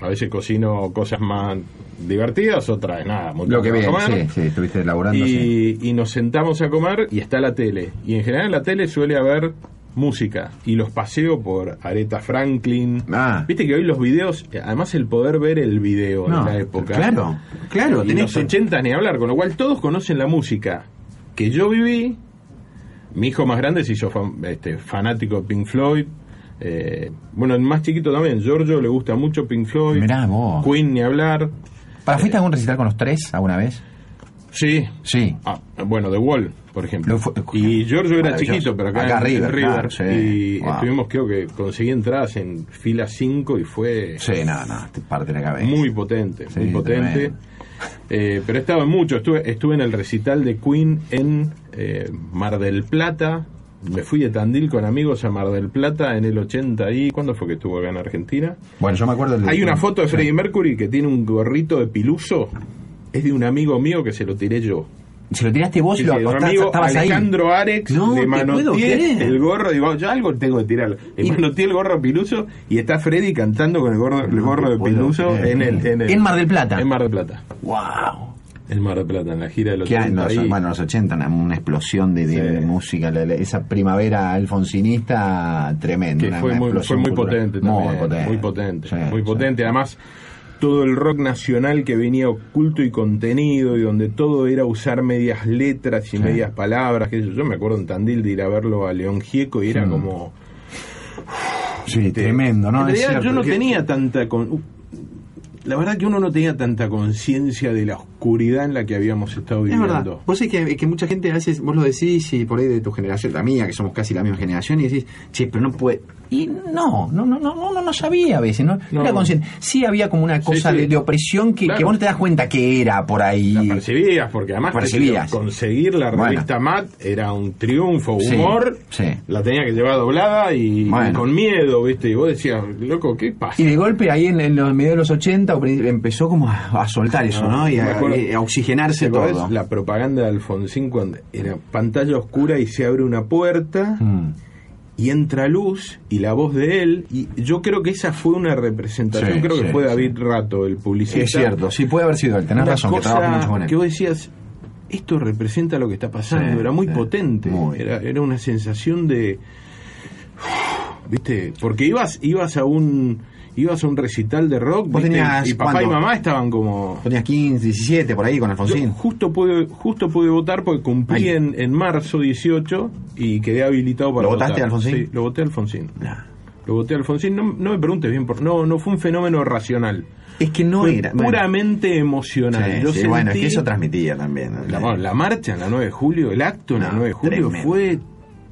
A veces cocino cosas más divertidas, otras nada, muy Lo que bien, sí, sí, estuviste elaborando. sí. Y, y nos sentamos a comer y está la tele. Y en general en la tele suele haber música. Y los paseo por Aretha Franklin. Ah. Viste que hoy los videos, eh, además el poder ver el video No, de la época. claro, claro, Y tenés los que- 80 ni hablar, con lo cual todos conocen la música que yo viví. Mi hijo más grande se hizo fan- este, fanático de Pink Floyd. Eh, bueno, el más chiquito también, Giorgio, le gusta mucho Pink Floyd. Mirá vos. Queen ni hablar. ¿Para fuiste a algún recital con los tres alguna vez? Sí. Sí. Ah, bueno, The Wall, por ejemplo. Lo fue- y Giorgio era chiquito, pero acá, Acá en River, claro, sí. y Wow. estuvimos, creo que conseguí entradas en fila 5 y fue Sí, no, no, te parte la cabeza. muy potente, Sí, muy potente. Eh, pero he estado en mucho, estuve, estuve en el recital de Queen en eh, Mar del Plata. Me fui de Tandil con amigos a Mar del Plata en el 80 y ¿cuándo fue que estuvo acá en Argentina? Bueno, yo me acuerdo... del- Hay una foto de. Freddie Mercury que tiene un gorrito de piluso. Es de un amigo mío que se lo tiré yo. Si lo tiraste vos y lo un amigo estabas ahí. Alejandro Arex No le manoteé el gorro, digo, yo algo tengo que tirar. Le Y- manoteé el gorro Piluso y está Freddy cantando con el gorro, el gorro de Piluso en el, en el- En Mar del Plata. En Mar del Plata. ¡Wow! En Mar del Plata, en la gira de los Que hay, 80 los, ahí. bueno, los 80, una, una explosión de, de Sí. música, la- la- esa primavera alfonsinista tremenda. que fue muy, fue potente también, Muy potente. muy potente, Sí, muy sí. potente. Además, todo el rock nacional que venía oculto y contenido y donde todo era usar medias letras y Sí. medias palabras. Que yo, yo me acuerdo en Tandil de ir a verlo a León Gieco y era Sí. como... Sí, tremendo, ¿no? en Es realidad cierto, yo no que- tenía tanta... con- la verdad que uno no tenía tanta conciencia de la oscuridad en la que habíamos estado Es viviendo. verdad. Vos sabés que, que mucha gente a veces, vos lo decís, y por ahí de tu generación, la mía, que somos casi la misma generación, y decís, che, pero no puede. Y no, no, no, no, no, no, no sabía a veces, ¿no? No. Era consciente. Sí había como una cosa sí. De, de opresión que, Claro. que vos no te das cuenta que era por ahí. La percibías, porque además Percibías. conseguir la Bueno. revista MAT era un triunfo, humor, sí. la tenía que llevar doblada y, Bueno. y con miedo, ¿viste? Y vos decías, loco, ¿qué pasa? Y de golpe ahí en, en los medios de los 80 empezó como a, a soltar eso, ¿no? Y a, acuerdo- y a oxigenarse ¿Te acordás todo. La propaganda de Alfonsín cuando era pantalla oscura y se abre una puerta Mm. y entra luz y la voz de él y yo creo que esa fue una representación, Sí, creo que sí, fue sí. David Rato, el publicista. Es cierto, sí puede haber sido él, tenés Una razón, que cosa trabaja mucho con él. que vos decías, esto representa lo que está pasando, Sí, era muy sí, potente, muy. Era, era una sensación de, viste, porque ibas, ibas a un, ibas a un recital de rock, Vos ¿viste? tenías, y papá ¿cuánto? y mamá estaban como, Tenías 15, 17 por ahí con yo Alfonsín. justo pude, justo pude votar porque cumplí en, en marzo 18 y quedé habilitado para ¿Lo votaste, votar. Alfonsín? Sí, lo voté a Alfonsín. Nah. Lo voté a Alfonsín, no, no me preguntes bien, por, no, no fue un fenómeno racional. Es que no fue era. bueno. puramente emocional. Sí, Yo sí, bueno, es que eso transmitía también. ¿no? la, la marcha en la 9 de julio, el acto en la No, 9 de julio tremendo. fue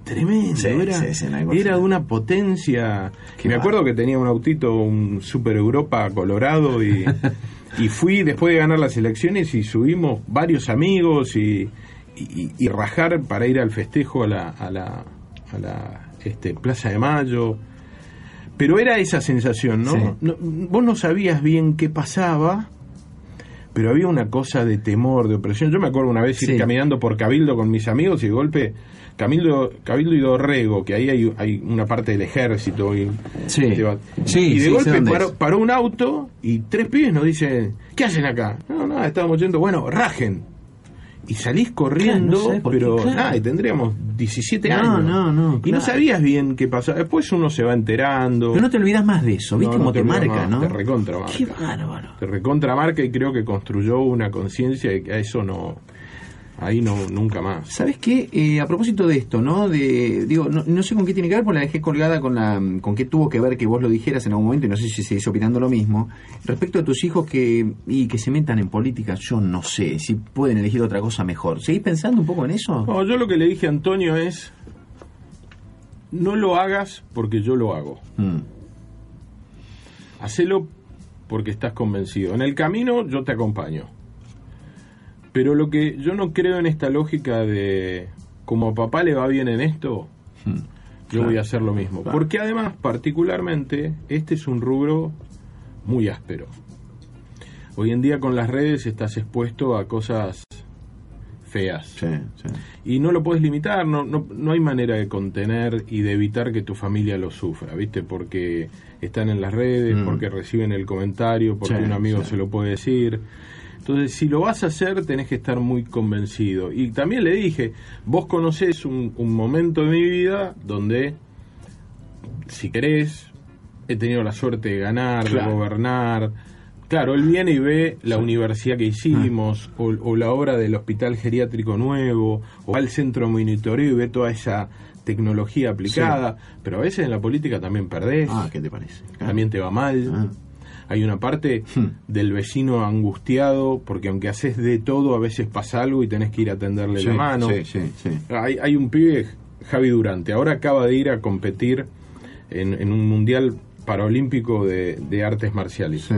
tremendo. Sí, era sí, era de una potencia. Qué Me acuerdo que tenía un autito, un Super Europa colorado y, y fui después de ganar las elecciones y subimos varios amigos y, y, y rajar para ir al festejo a la, a la, a la este, Plaza de Mayo. Pero era esa sensación, ¿no? Sí. No- Vos no sabías bien qué pasaba, pero había una cosa de temor, de opresión. Yo me acuerdo una vez ir Sí. caminando por Cabildo con mis amigos y de golpe, Cabildo, Cabildo y Dorrego, que ahí hay, hay una parte del ejército. Y, Sí. te va- Sí, y de sí, golpe paró, paró un auto y tres pibes nos dicen, ¿qué hacen acá? No, nada, estábamos yendo, bueno, rajen. Y salís corriendo, Claro, no pero claro. nada, y tendríamos 17 No, años. no, no, Y claro. no sabías bien qué pasaba. Después uno se va enterando. Pero no te olvidas más de eso, ¿viste cómo te, marca, más, no? Te recontra marca. Qué bárbaro. Te recontra marca y creo que construyó una conciencia de que a eso no. Ahí no, nunca más. ¿Sabes qué? Eh, a propósito de esto, ¿no? De, digo, no, no sé con qué tiene que ver, porque la dejé colgada con la, con qué tuvo que ver que vos lo dijeras en algún momento, y no sé si seguís opinando lo mismo. Respecto a tus hijos que, y que se metan en política, yo no sé si pueden elegir otra cosa mejor. ¿Seguís pensando un poco en eso? No, yo lo que le dije a Antonio es. no lo hagas porque yo lo hago. Mm. Hacelo porque estás convencido. En el camino yo te acompaño. Pero lo que yo no creo en esta lógica de como a papá le va bien en esto, yo Hmm. Claro. voy a hacer lo mismo. Claro. Porque además, particularmente, este es un rubro muy áspero. Hoy en día con las redes estás expuesto a cosas feas. Sí, sí. Y no lo puedes limitar, no, no, no hay manera de contener y de evitar que tu familia lo sufra, ¿viste? Porque están en las redes, Mm. porque reciben el comentario, porque Sí, un amigo se lo puede decir. Entonces, si lo vas a hacer, tenés que estar muy convencido. Y también le dije, vos conocés un, un momento de mi vida donde, si querés, he tenido la suerte de ganar, Claro. de gobernar. Claro, él viene y ve la universidad que hicimos, o, o la obra del hospital geriátrico nuevo, o va al centro de monitoreo y ve toda esa tecnología aplicada. Pero a veces en la política también perdés, Ah, ¿qué te parece? Claro. también te va mal. Ah. Hay una parte Hmm. del vecino angustiado, porque aunque haces de todo, a veces pasa algo y tenés que ir a tenderle Sí, la mano. sí, sí, sí. Hay, hay un pibe, Javi Durante, ahora acaba de ir a competir en, en un mundial paralímpico de, de artes marciales. Sí.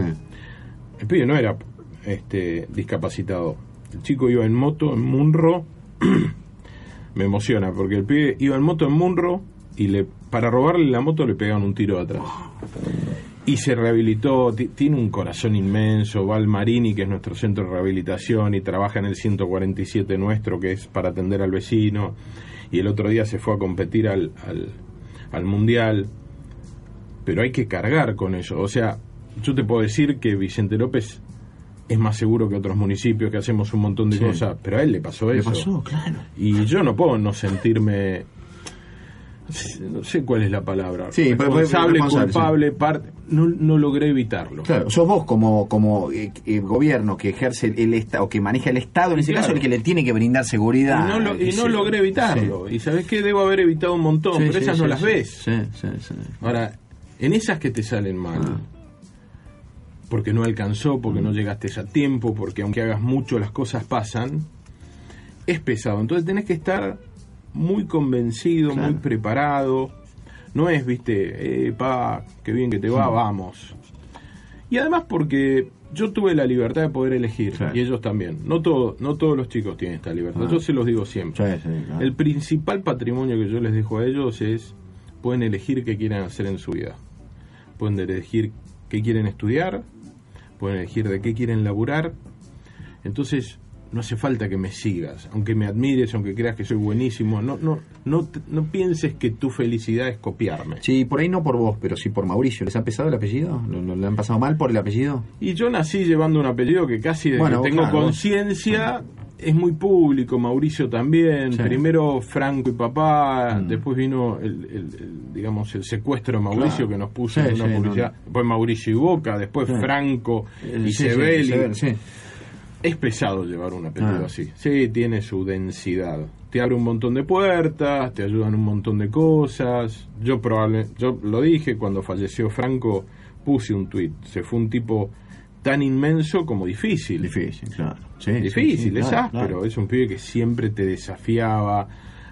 El pibe no era este, discapacitado. El chico iba en moto, en Munro. Me emociona, porque el pibe iba en moto en Munro y le, para robarle la moto le pegaron un tiro de atrás. Y se rehabilitó, ti- tiene un corazón inmenso, va al Marini, que es nuestro centro de rehabilitación, y trabaja en el 147 nuestro, que es para atender al vecino. Y el otro día se fue a competir al, al, al Mundial. Pero hay que cargar con eso. O sea, yo te puedo decir que Vicente López es más seguro que otros municipios, que hacemos un montón de Sí. cosas, pero a él le pasó ¿Qué eso. pasó? Claro. Y yo no puedo no sentirme. No sé cuál es la palabra. Sí, responsable, responsable, culpable, parte. No, no logré evitarlo. Claro, sos vos como, como eh, eh, gobierno que ejerce el Estado, o que maneja el Estado, en ese Claro. caso, el que le tiene que brindar Y seguridad. no, lo- y no logré evitarlo. Y sabes qué? Debo haber evitado un montón, pero esas no las ves. Ahora, en esas que te salen mal, Ah. porque no alcanzó, porque no llegaste a tiempo, porque aunque hagas mucho las cosas pasan, es pesado. Entonces tenés que estar muy convencido, Claro. muy preparado. No es, viste, eh, pa, qué bien que te va, vamos. Y además porque yo tuve la libertad de poder elegir, Claro. y ellos también. No, todo, no todos los chicos tienen esta libertad, Ah. yo se los digo siempre. Sí, sí, claro. El principal patrimonio que yo les dejo a ellos es, pueden elegir qué quieren hacer en su vida. Pueden elegir qué quieren estudiar, pueden elegir de qué quieren laburar. Entonces, no hace falta que me sigas, aunque me admires, aunque creas que soy buenísimo. No, no, no, no pienses que tu felicidad es copiarme. Sí, por ahí no por vos, pero sí por Mauricio. ¿Les ha pesado el apellido? ¿Lo, le han pasado mal por el apellido? Y yo nací llevando un apellido que casi desde Bueno, que tengo claro. conciencia es muy público, Mauricio también, Sí. primero Franco y papá, Mm. después vino el, el- el, digamos el secuestro de Mauricio Claro. que nos puso Sí, en una sí, no, publicidad, después Mauricio y Boca, después. Franco Eh, y Sebeli. Es pesado llevar un apellido Ah. así. Sí, tiene su densidad. Te abre un montón de puertas, te ayudan un montón de cosas. Yo probablemente, yo lo dije cuando falleció Franco, puse un tuit. Se fue un tipo tan inmenso como difícil. Difícil, claro. Sí, Difícil, sí, sí, es áspero. claro. Es un pibe que siempre te desafiaba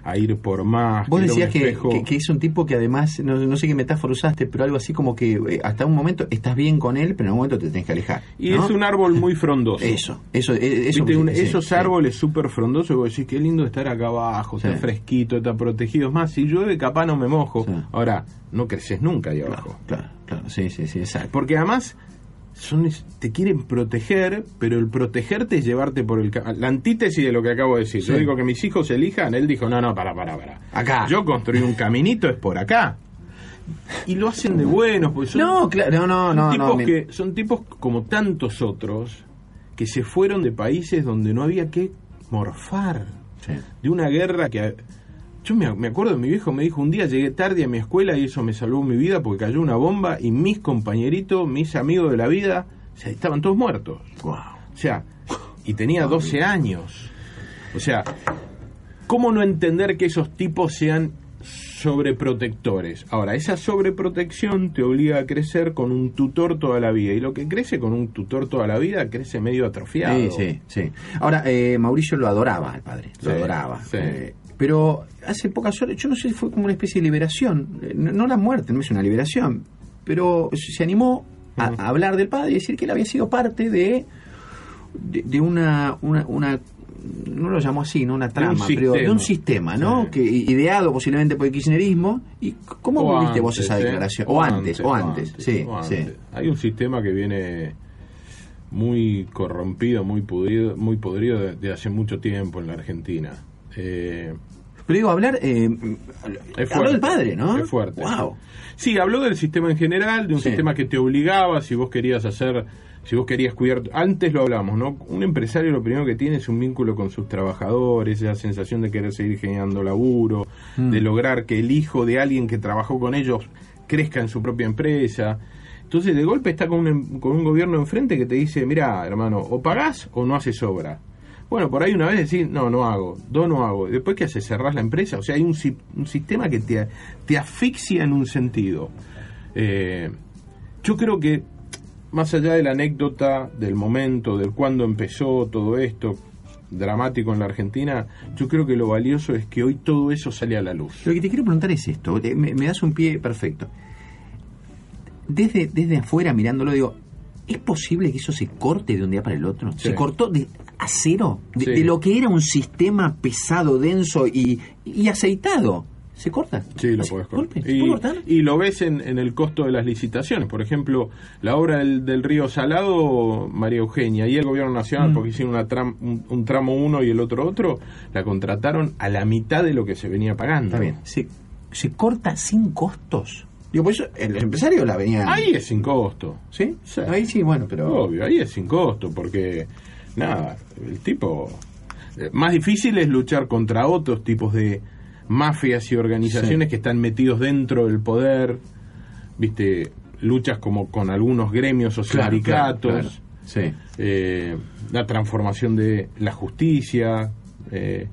a ir por más. Vos que decías que, que- que es un tipo que además, no, no sé qué metáfora usaste, pero algo así como que eh, hasta un momento estás bien con él, pero en un momento te tenés que alejar. Y ¿no? es un árbol muy frondoso. Eso, eso, eh, eso. Viste, un- sí, esos sí. árboles súper frondosos, vos decís, qué lindo estar acá abajo, Sí. está fresquito, está protegido. Es más, si llueve, capaz no me mojo. Sí. Ahora, no creces nunca ahí abajo. Claro, claro, claro, sí, sí, sí, exacto. Porque además, son, te quieren proteger, pero el protegerte es llevarte por el... La antítesis de lo que acabo de decir. Yo digo que mis hijos elijan, él dijo, no, no, para, para, para. Acá. Yo construí un caminito, es por acá. Y lo hacen de buenos, porque son No, claro, no, no, son no. tipos que son tipos como tantos otros que se fueron de países donde no había que morfar Sí. de una guerra que yo me, me acuerdo mi viejo me dijo un día llegué tarde a mi escuela y eso me salvó mi vida porque cayó una bomba y mis compañeritos mis amigos de la vida o sea, estaban todos muertos Guau. o sea y tenía 12 años o sea cómo no entender que esos tipos sean sobreprotectores. Ahora, esa sobreprotección te obliga a crecer con un tutor toda la vida. Y lo que crece con un tutor toda la vida crece medio atrofiado. Sí, sí, sí. Ahora, eh, Mauricio lo adoraba al padre, lo Sí, adoraba. sí. Eh, Pero hace pocas horas, yo no sé si fue como una especie de liberación, eh, no, no la muerte, no es una liberación, pero se animó a, a hablar del padre y decir que él había sido parte de, de, de una, una, una- no lo llamó así, no una trama, pero de un sistema, ¿no? Sí. Que ideado posiblemente por el kirchnerismo. ¿Y cómo O viste vos antes, esa ¿eh? declaración? O antes, o antes, sí, o sí. antes. Hay un sistema que viene muy corrompido, muy podrido, muy podrido de, de hace mucho tiempo en la Argentina. Eh, Pero digo, hablar, eh, es habló del padre, ¿no? Es fuerte. Wow. Sí, habló del sistema en general, de un Sí. sistema que te obligaba, si vos querías hacer, si vos querías cuidar, antes lo hablamos, ¿no? Un empresario lo primero que tiene es un vínculo con sus trabajadores, esa sensación de querer seguir generando laburo, Mm. de lograr que el hijo de alguien que trabajó con ellos crezca en su propia empresa. Entonces, de golpe está con un, em- con un gobierno enfrente que te dice, mira, hermano, o pagás o no haces obra. Bueno, por ahí una vez decís, no, no hago, dos no hago. Después, ¿qué haces? ¿Cerrás la empresa? O sea, hay un, un sistema que te, te asfixia en un sentido. Eh, yo creo que, más allá de la anécdota, del momento, del cuándo empezó todo esto, dramático en la Argentina, yo creo que lo valioso es que hoy todo eso sale a la luz. Lo que te quiero preguntar es esto, me, me das un pie perfecto. Desde, desde afuera mirándolo, digo, ¿es posible que eso se corte de un día para el otro? Sí. ¿Se cortó de a cero? De, Sí. de lo que era un sistema pesado, denso y, y aceitado. ¿Se corta? Sí, lo ¿Se- puedes cortar. ¿Se Y, puede cortar? y lo ves en, en el costo de las licitaciones. Por ejemplo, la obra del, del Río Salado, María Eugenia, y el Gobierno Nacional, Mm. porque hicieron una tram- un, un tramo uno y el otro otro, la contrataron a la mitad de lo que se venía pagando. Está bien. ¿Se, se corta sin costos? Digo, por eso el empresario la venía... Ahí es sin costo. ¿Sí? Sí. Ahí sí, bueno, pero... Obvio, ahí es sin costo, porque, nada, el tipo... eh, Más difícil es luchar contra otros tipos de mafias y organizaciones Sí. que están metidos dentro del poder, viste, luchas como con algunos gremios o Claro, sindicatos, claro, claro. Sí. eh, la transformación de la justicia, eh,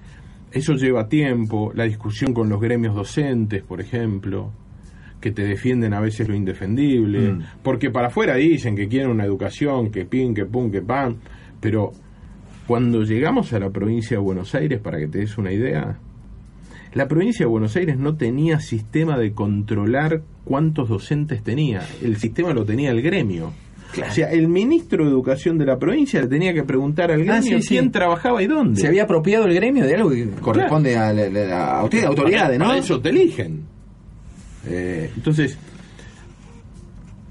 eso lleva tiempo, la discusión con los gremios docentes, por ejemplo, que te defienden a veces lo indefendible, Mm. porque para afuera dicen que quieren una educación, que pin, que pum, que pan, pero cuando llegamos a la provincia de Buenos Aires, para que te des una idea, la provincia de Buenos Aires no tenía sistema de controlar cuántos docentes tenía, el sistema lo tenía el gremio. O sea, el ministro de Educación de la provincia le tenía que preguntar al gremio Ah, sí, sí. quién trabajaba y dónde. Se había apropiado el gremio de algo que corresponde a, la- a autoridades, ¿no? Para eso te eligen. Eh, entonces,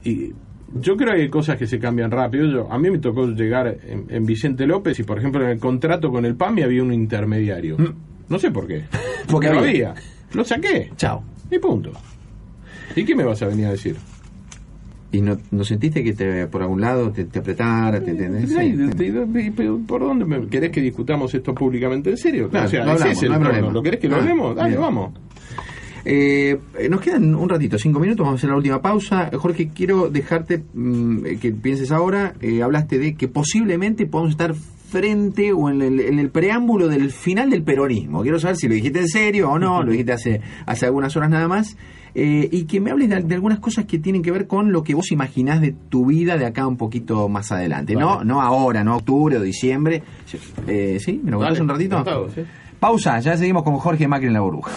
y yo creo que hay cosas que se cambian rápido. Yo, a mí me tocó llegar en, en Vicente López y, por ejemplo, en el contrato con el PAMI había un intermediario. No sé por qué. Mm. Porque Pero había. había. Lo saqué. Chao. Y punto. ¿Y qué me vas a venir a decir? ¿Y no, no sentiste que te, por algún lado te, te apretara? Te, pero ¿Por dónde me, querés que discutamos esto públicamente en serio? Claro, o sea, ese hablamos, es el no. ¿Lo querés que lo Ah, hablemos? Dale, vamos. Eh, nos quedan un ratito, cinco minutos, vamos a hacer la última pausa. Jorge, quiero dejarte mm, que pienses ahora. eh, hablaste de que posiblemente podamos estar frente o en el, en el preámbulo del final del peronismo. Quiero saber si lo dijiste en serio o no, lo dijiste hace, hace algunas horas nada más. Eh, y que me hables de, de algunas cosas que tienen que ver con lo que vos imaginás de tu vida de acá un poquito más adelante. No, Vale. no ahora, no octubre o diciembre. Eh, ¿Sí? ¿Me lo contás Dale, un ratito? sí. Pausa, ya seguimos con Jorge Macri en la burbuja.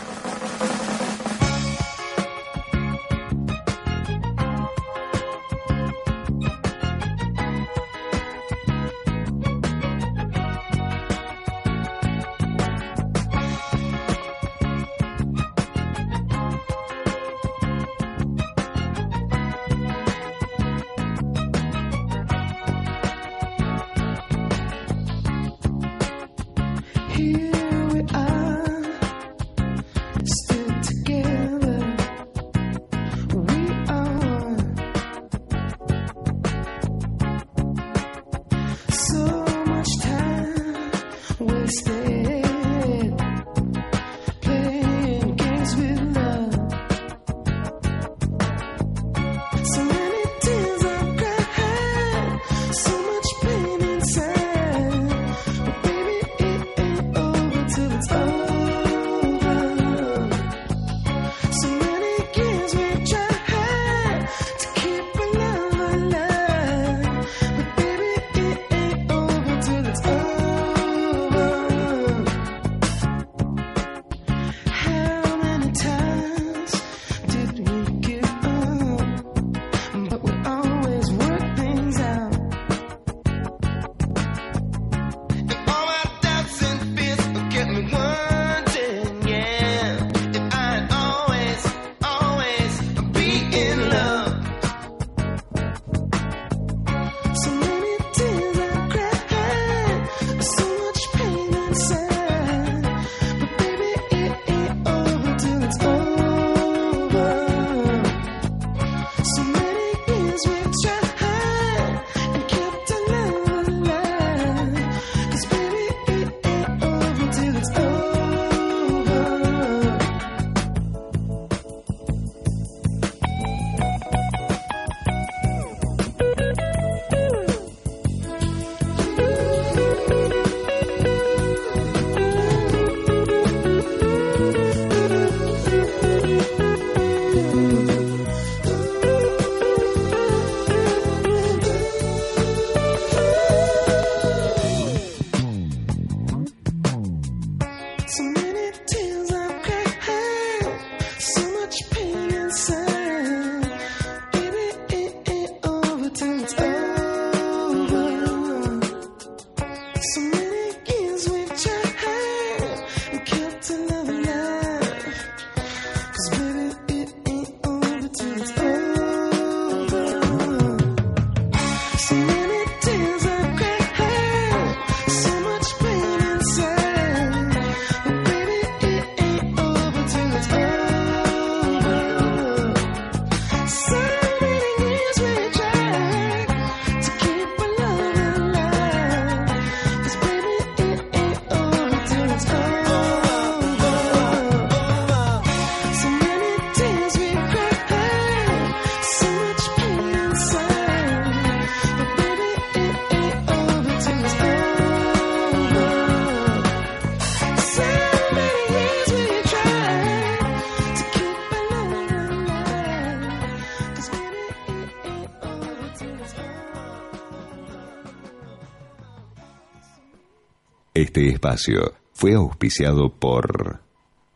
Este espacio fue auspiciado por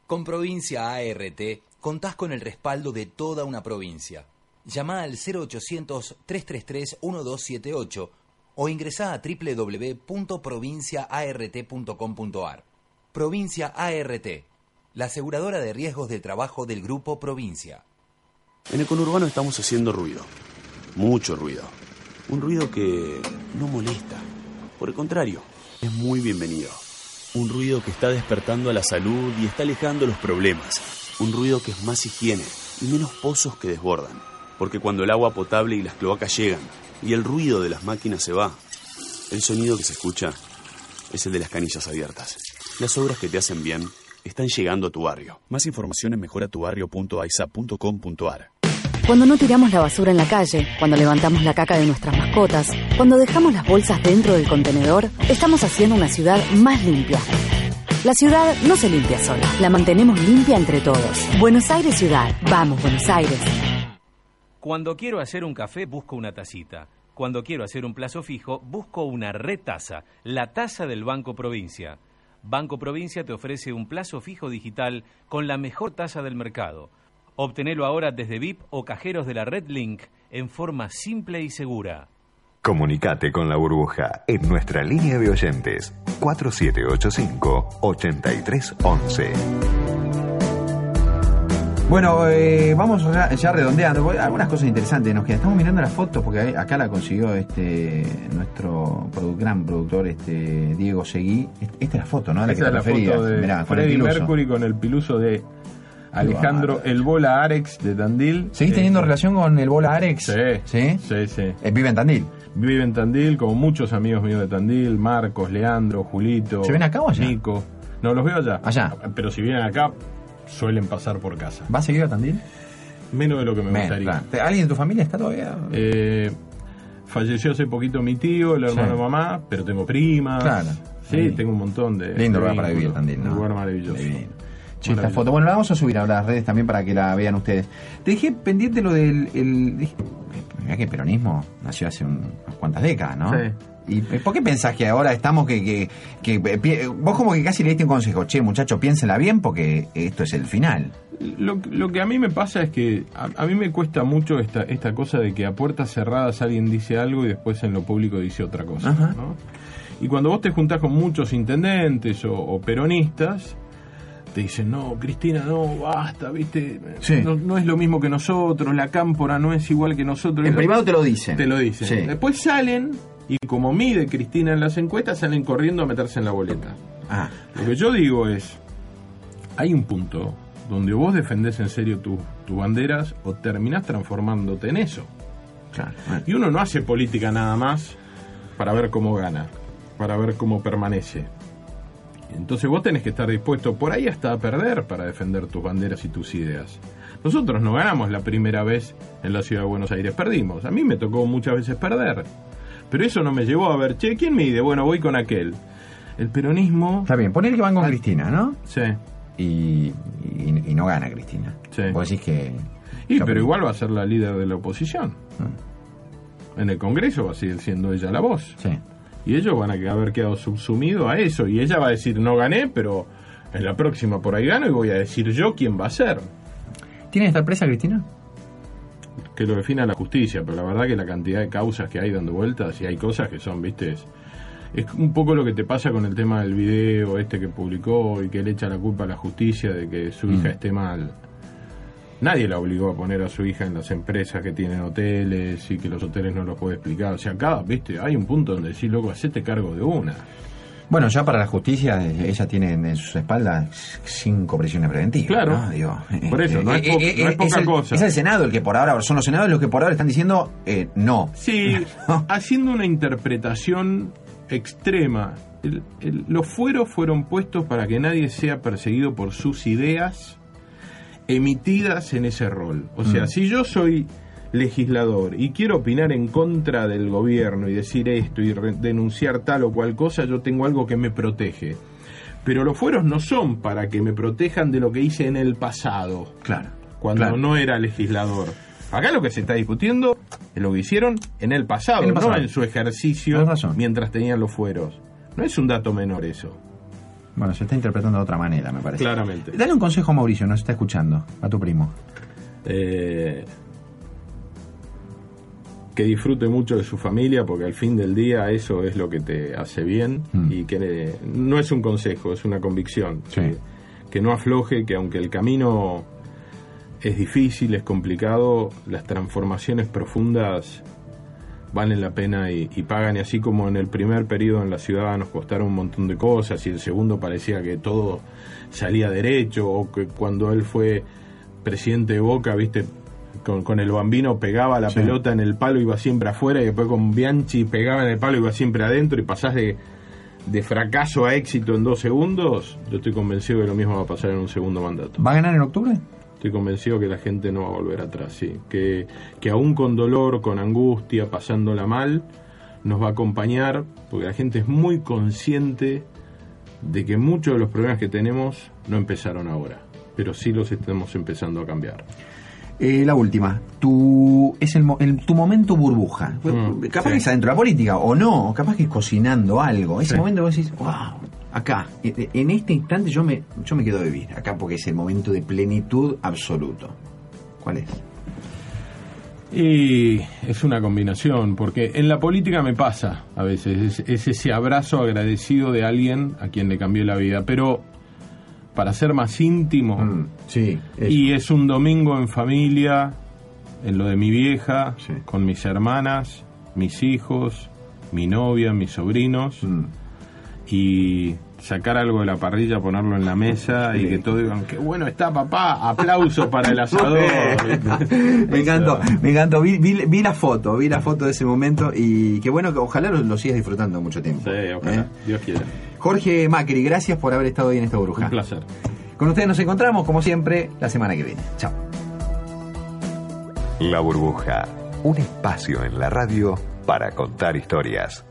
Con Provincia ART contás con el respaldo de toda una provincia. Llama al 0800-333-1278 o ingresá a www.provinciaart.com.ar. Provincia ART, la aseguradora de riesgos del trabajo del Grupo Provincia. En el conurbano estamos haciendo ruido. Mucho ruido. Un ruido que no molesta. Por el contrario, es muy bienvenido. Un ruido que está despertando a la salud y está alejando los problemas. Un ruido que es más higiene y menos pozos que desbordan. Porque cuando el agua potable y las cloacas llegan y el ruido de las máquinas se va, el sonido que se escucha es el de las canillas abiertas. Las obras que te hacen bien están llegando a tu barrio. Más información en mejoratubarrio.aisa.com.ar. Cuando no tiramos la basura en la calle, cuando levantamos la caca de nuestras mascotas, cuando dejamos las bolsas dentro del contenedor, estamos haciendo una ciudad más limpia. La ciudad no se limpia sola, la mantenemos limpia entre todos. Buenos Aires Ciudad. Vamos, Buenos Aires. Cuando quiero hacer un café, busco una tacita. Cuando quiero hacer un plazo fijo, busco una retasa, la tasa del Banco Provincia. Banco Provincia te ofrece un plazo fijo digital con la mejor tasa del mercado. Obtenelo ahora desde VIP o cajeros de la Red Link en forma simple y segura. Comunicate con la burbuja en nuestra línea de oyentes 4785-8311. Bueno, eh, vamos ya, ya redondeando. Algunas cosas interesantes nos quedan. Estamos mirando las fotos porque acá la consiguió este nuestro produ- gran productor este Diego Seguí. Est- Esta es la foto, ¿no? La Esa que es la referías. foto de Mirá, piluso. Mercury con el piluso de Alejandro. El Bola Arex de Tandil. ¿Seguís Eh, teniendo relación con el Bola Arex? Sí, ¿Sí? sí, sí. Eh, vive en Tandil. Vive en Tandil, como muchos amigos míos de Tandil, Marcos, Leandro, Julito. ¿Se ven acá o allá? Nico. No, los veo allá. Allá. Pero si vienen acá, suelen pasar por casa. ¿Va seguido a Tandil? Menos de lo que me Men, gustaría. claro. ¿Alguien de tu familia está todavía? Eh, falleció hace poquito mi tío, el hermano Sí. de mamá, pero tengo primas. Claro. Sí, tengo un montón de. Lindo lugar para vivir. Tandil, ¿no? Un lugar maravilloso. Divino. Esta foto. Bueno, la vamos a subir a las redes también para que la vean ustedes. Te dejé pendiente lo del. El, mirá que el peronismo nació hace un- unas cuantas décadas, ¿no? Sí. ¿Y eh, por qué pensás que ahora estamos que, que, que, eh, pi- vos como que casi le diste un consejo, che, muchacho, piénsenla bien porque esto es el final? Lo, lo que a mí me pasa es que a, a mí me cuesta mucho esta, esta cosa de que a puertas cerradas alguien dice algo y después en lo público dice otra cosa. Ajá. ¿no? Y cuando vos te juntás con muchos intendentes o, o peronistas, te dicen, no, Cristina, no, basta, viste, Sí. no, no es lo mismo que nosotros, la cámpora no es igual que nosotros. En privado te lo dicen. Te lo dicen. Sí. Después salen y como mide Cristina en las encuestas, salen corriendo a meterse en la boleta. Ah, Lo que yo digo es, hay un punto donde vos defendés en serio tu- tus banderas o terminás transformándote en eso. claro. Y uno no hace política nada más para ver cómo gana, para ver cómo permanece. Entonces vos tenés que estar dispuesto por ahí hasta a perder para defender tus banderas y tus ideas. Nosotros no ganamos la primera vez en la ciudad de Buenos Aires, perdimos. A mí me tocó muchas veces perder. Pero eso no me llevó a ver, che, ¿quién mide? Bueno, voy con aquel. El peronismo... Está bien, poner que van con Ah. Cristina, ¿no? Sí. Y, y, y no gana Cristina. Sí. Vos decís que... Y pero igual va a ser la líder de la oposición. En el Congreso va a seguir siendo ella la voz. Sí. Y ellos van a haber quedado subsumidos a eso. Y ella va a decir, no gané, pero en la próxima por ahí gano y voy a decir yo quién va a ser. ¿Tiene que estar presa Cristina? Que lo defina la justicia, pero la verdad que la cantidad de causas que hay dando vueltas y hay cosas que son, viste, es, es un poco lo que te pasa con el tema del video este que publicó y que le echa la culpa a la justicia de que su hija esté mal. Nadie la obligó a poner a su hija en las empresas que tienen hoteles y que los hoteles no los puede explicar. O sea, acá, viste, hay un punto donde decís, loco, hacete cargo de una. Bueno, ya para la justicia, eh, ella tiene en sus espaldas cinco prisiones preventivas. Claro. ¿no? Digo, Por eso, no es po- no es poca el, cosa. Es el Senado el que por ahora, son los senadores los que por ahora están diciendo eh, no. Sí, haciendo una interpretación extrema. El- el- los fueros fueron puestos para que nadie sea perseguido por sus ideas emitidas en ese rol. O sea, Mm. si yo soy legislador y quiero opinar en contra del gobierno y decir esto y denunciar tal o cual cosa, yo tengo algo que me protege. Pero los fueros no son para que me protejan de lo que hice en el pasado Claro. cuando Claro. no era legislador. Acá lo que se está discutiendo es lo que hicieron en el pasado, En el pasado. no en su ejercicio mientras tenían los fueros. No es un dato menor eso. Bueno, se está interpretando de otra manera, me parece. Claramente. Dale un consejo a Mauricio, nos está escuchando, a tu primo. Eh, que disfrute mucho de su familia, porque al fin del día eso es lo que te hace bien Mm. y que eh, no es un consejo, es una convicción. Sí. Que, que no afloje, que aunque el camino es difícil, es complicado, las transformaciones profundas valen la pena y, y pagan. Y así como en el primer periodo en la ciudad nos costaron un montón de cosas y el segundo parecía que todo salía derecho, o que cuando él fue presidente de Boca, viste, con, con el bambino pegaba la Sí. pelota en el palo, iba siempre afuera, y después con Bianchi pegaba en el palo, iba siempre adentro, y pasás de, de fracaso a éxito en dos segundos, yo estoy convencido que lo mismo va a pasar en un segundo mandato. ¿Va a ganar en octubre? Estoy convencido que la gente no va a volver atrás, sí. Que, que aún con dolor, con angustia, pasándola mal, nos va a acompañar, porque la gente es muy consciente de que muchos de los problemas que tenemos no empezaron ahora, pero sí los estamos empezando a cambiar. Eh, la última, tu, es el, el- tu momento burbuja. Mm, capaz sí. que es adentro de la política o no, capaz que es cocinando algo. Ese Sí. momento vos decís, wow, acá, en en este instante yo me, yo me quedo a vivir, acá porque es el momento de plenitud absoluto. ¿Cuál es? Y es una combinación, porque en la política me pasa a veces, es, es ese abrazo agradecido de alguien a quien le cambió la vida, pero para ser más íntimo, Mm, sí, eso. y es un domingo en familia, en lo de mi vieja, Sí. con mis hermanas, mis hijos, mi novia, mis sobrinos, Mm. Y sacar algo de la parrilla, ponerlo en la mesa y que todos digan, qué bueno está papá, aplauso para el asador. me encantó, me encantó. Vi, vi- vi la foto, vi la foto de ese momento y qué bueno que ojalá lo, lo sigas disfrutando mucho tiempo. Sí, ojalá, ¿Eh? Dios quiera. Jorge Macri, gracias por haber estado hoy en esta burbuja. Un placer. Con ustedes nos encontramos, como siempre, la semana que viene. Chao. La burbuja, un espacio en la radio para contar historias.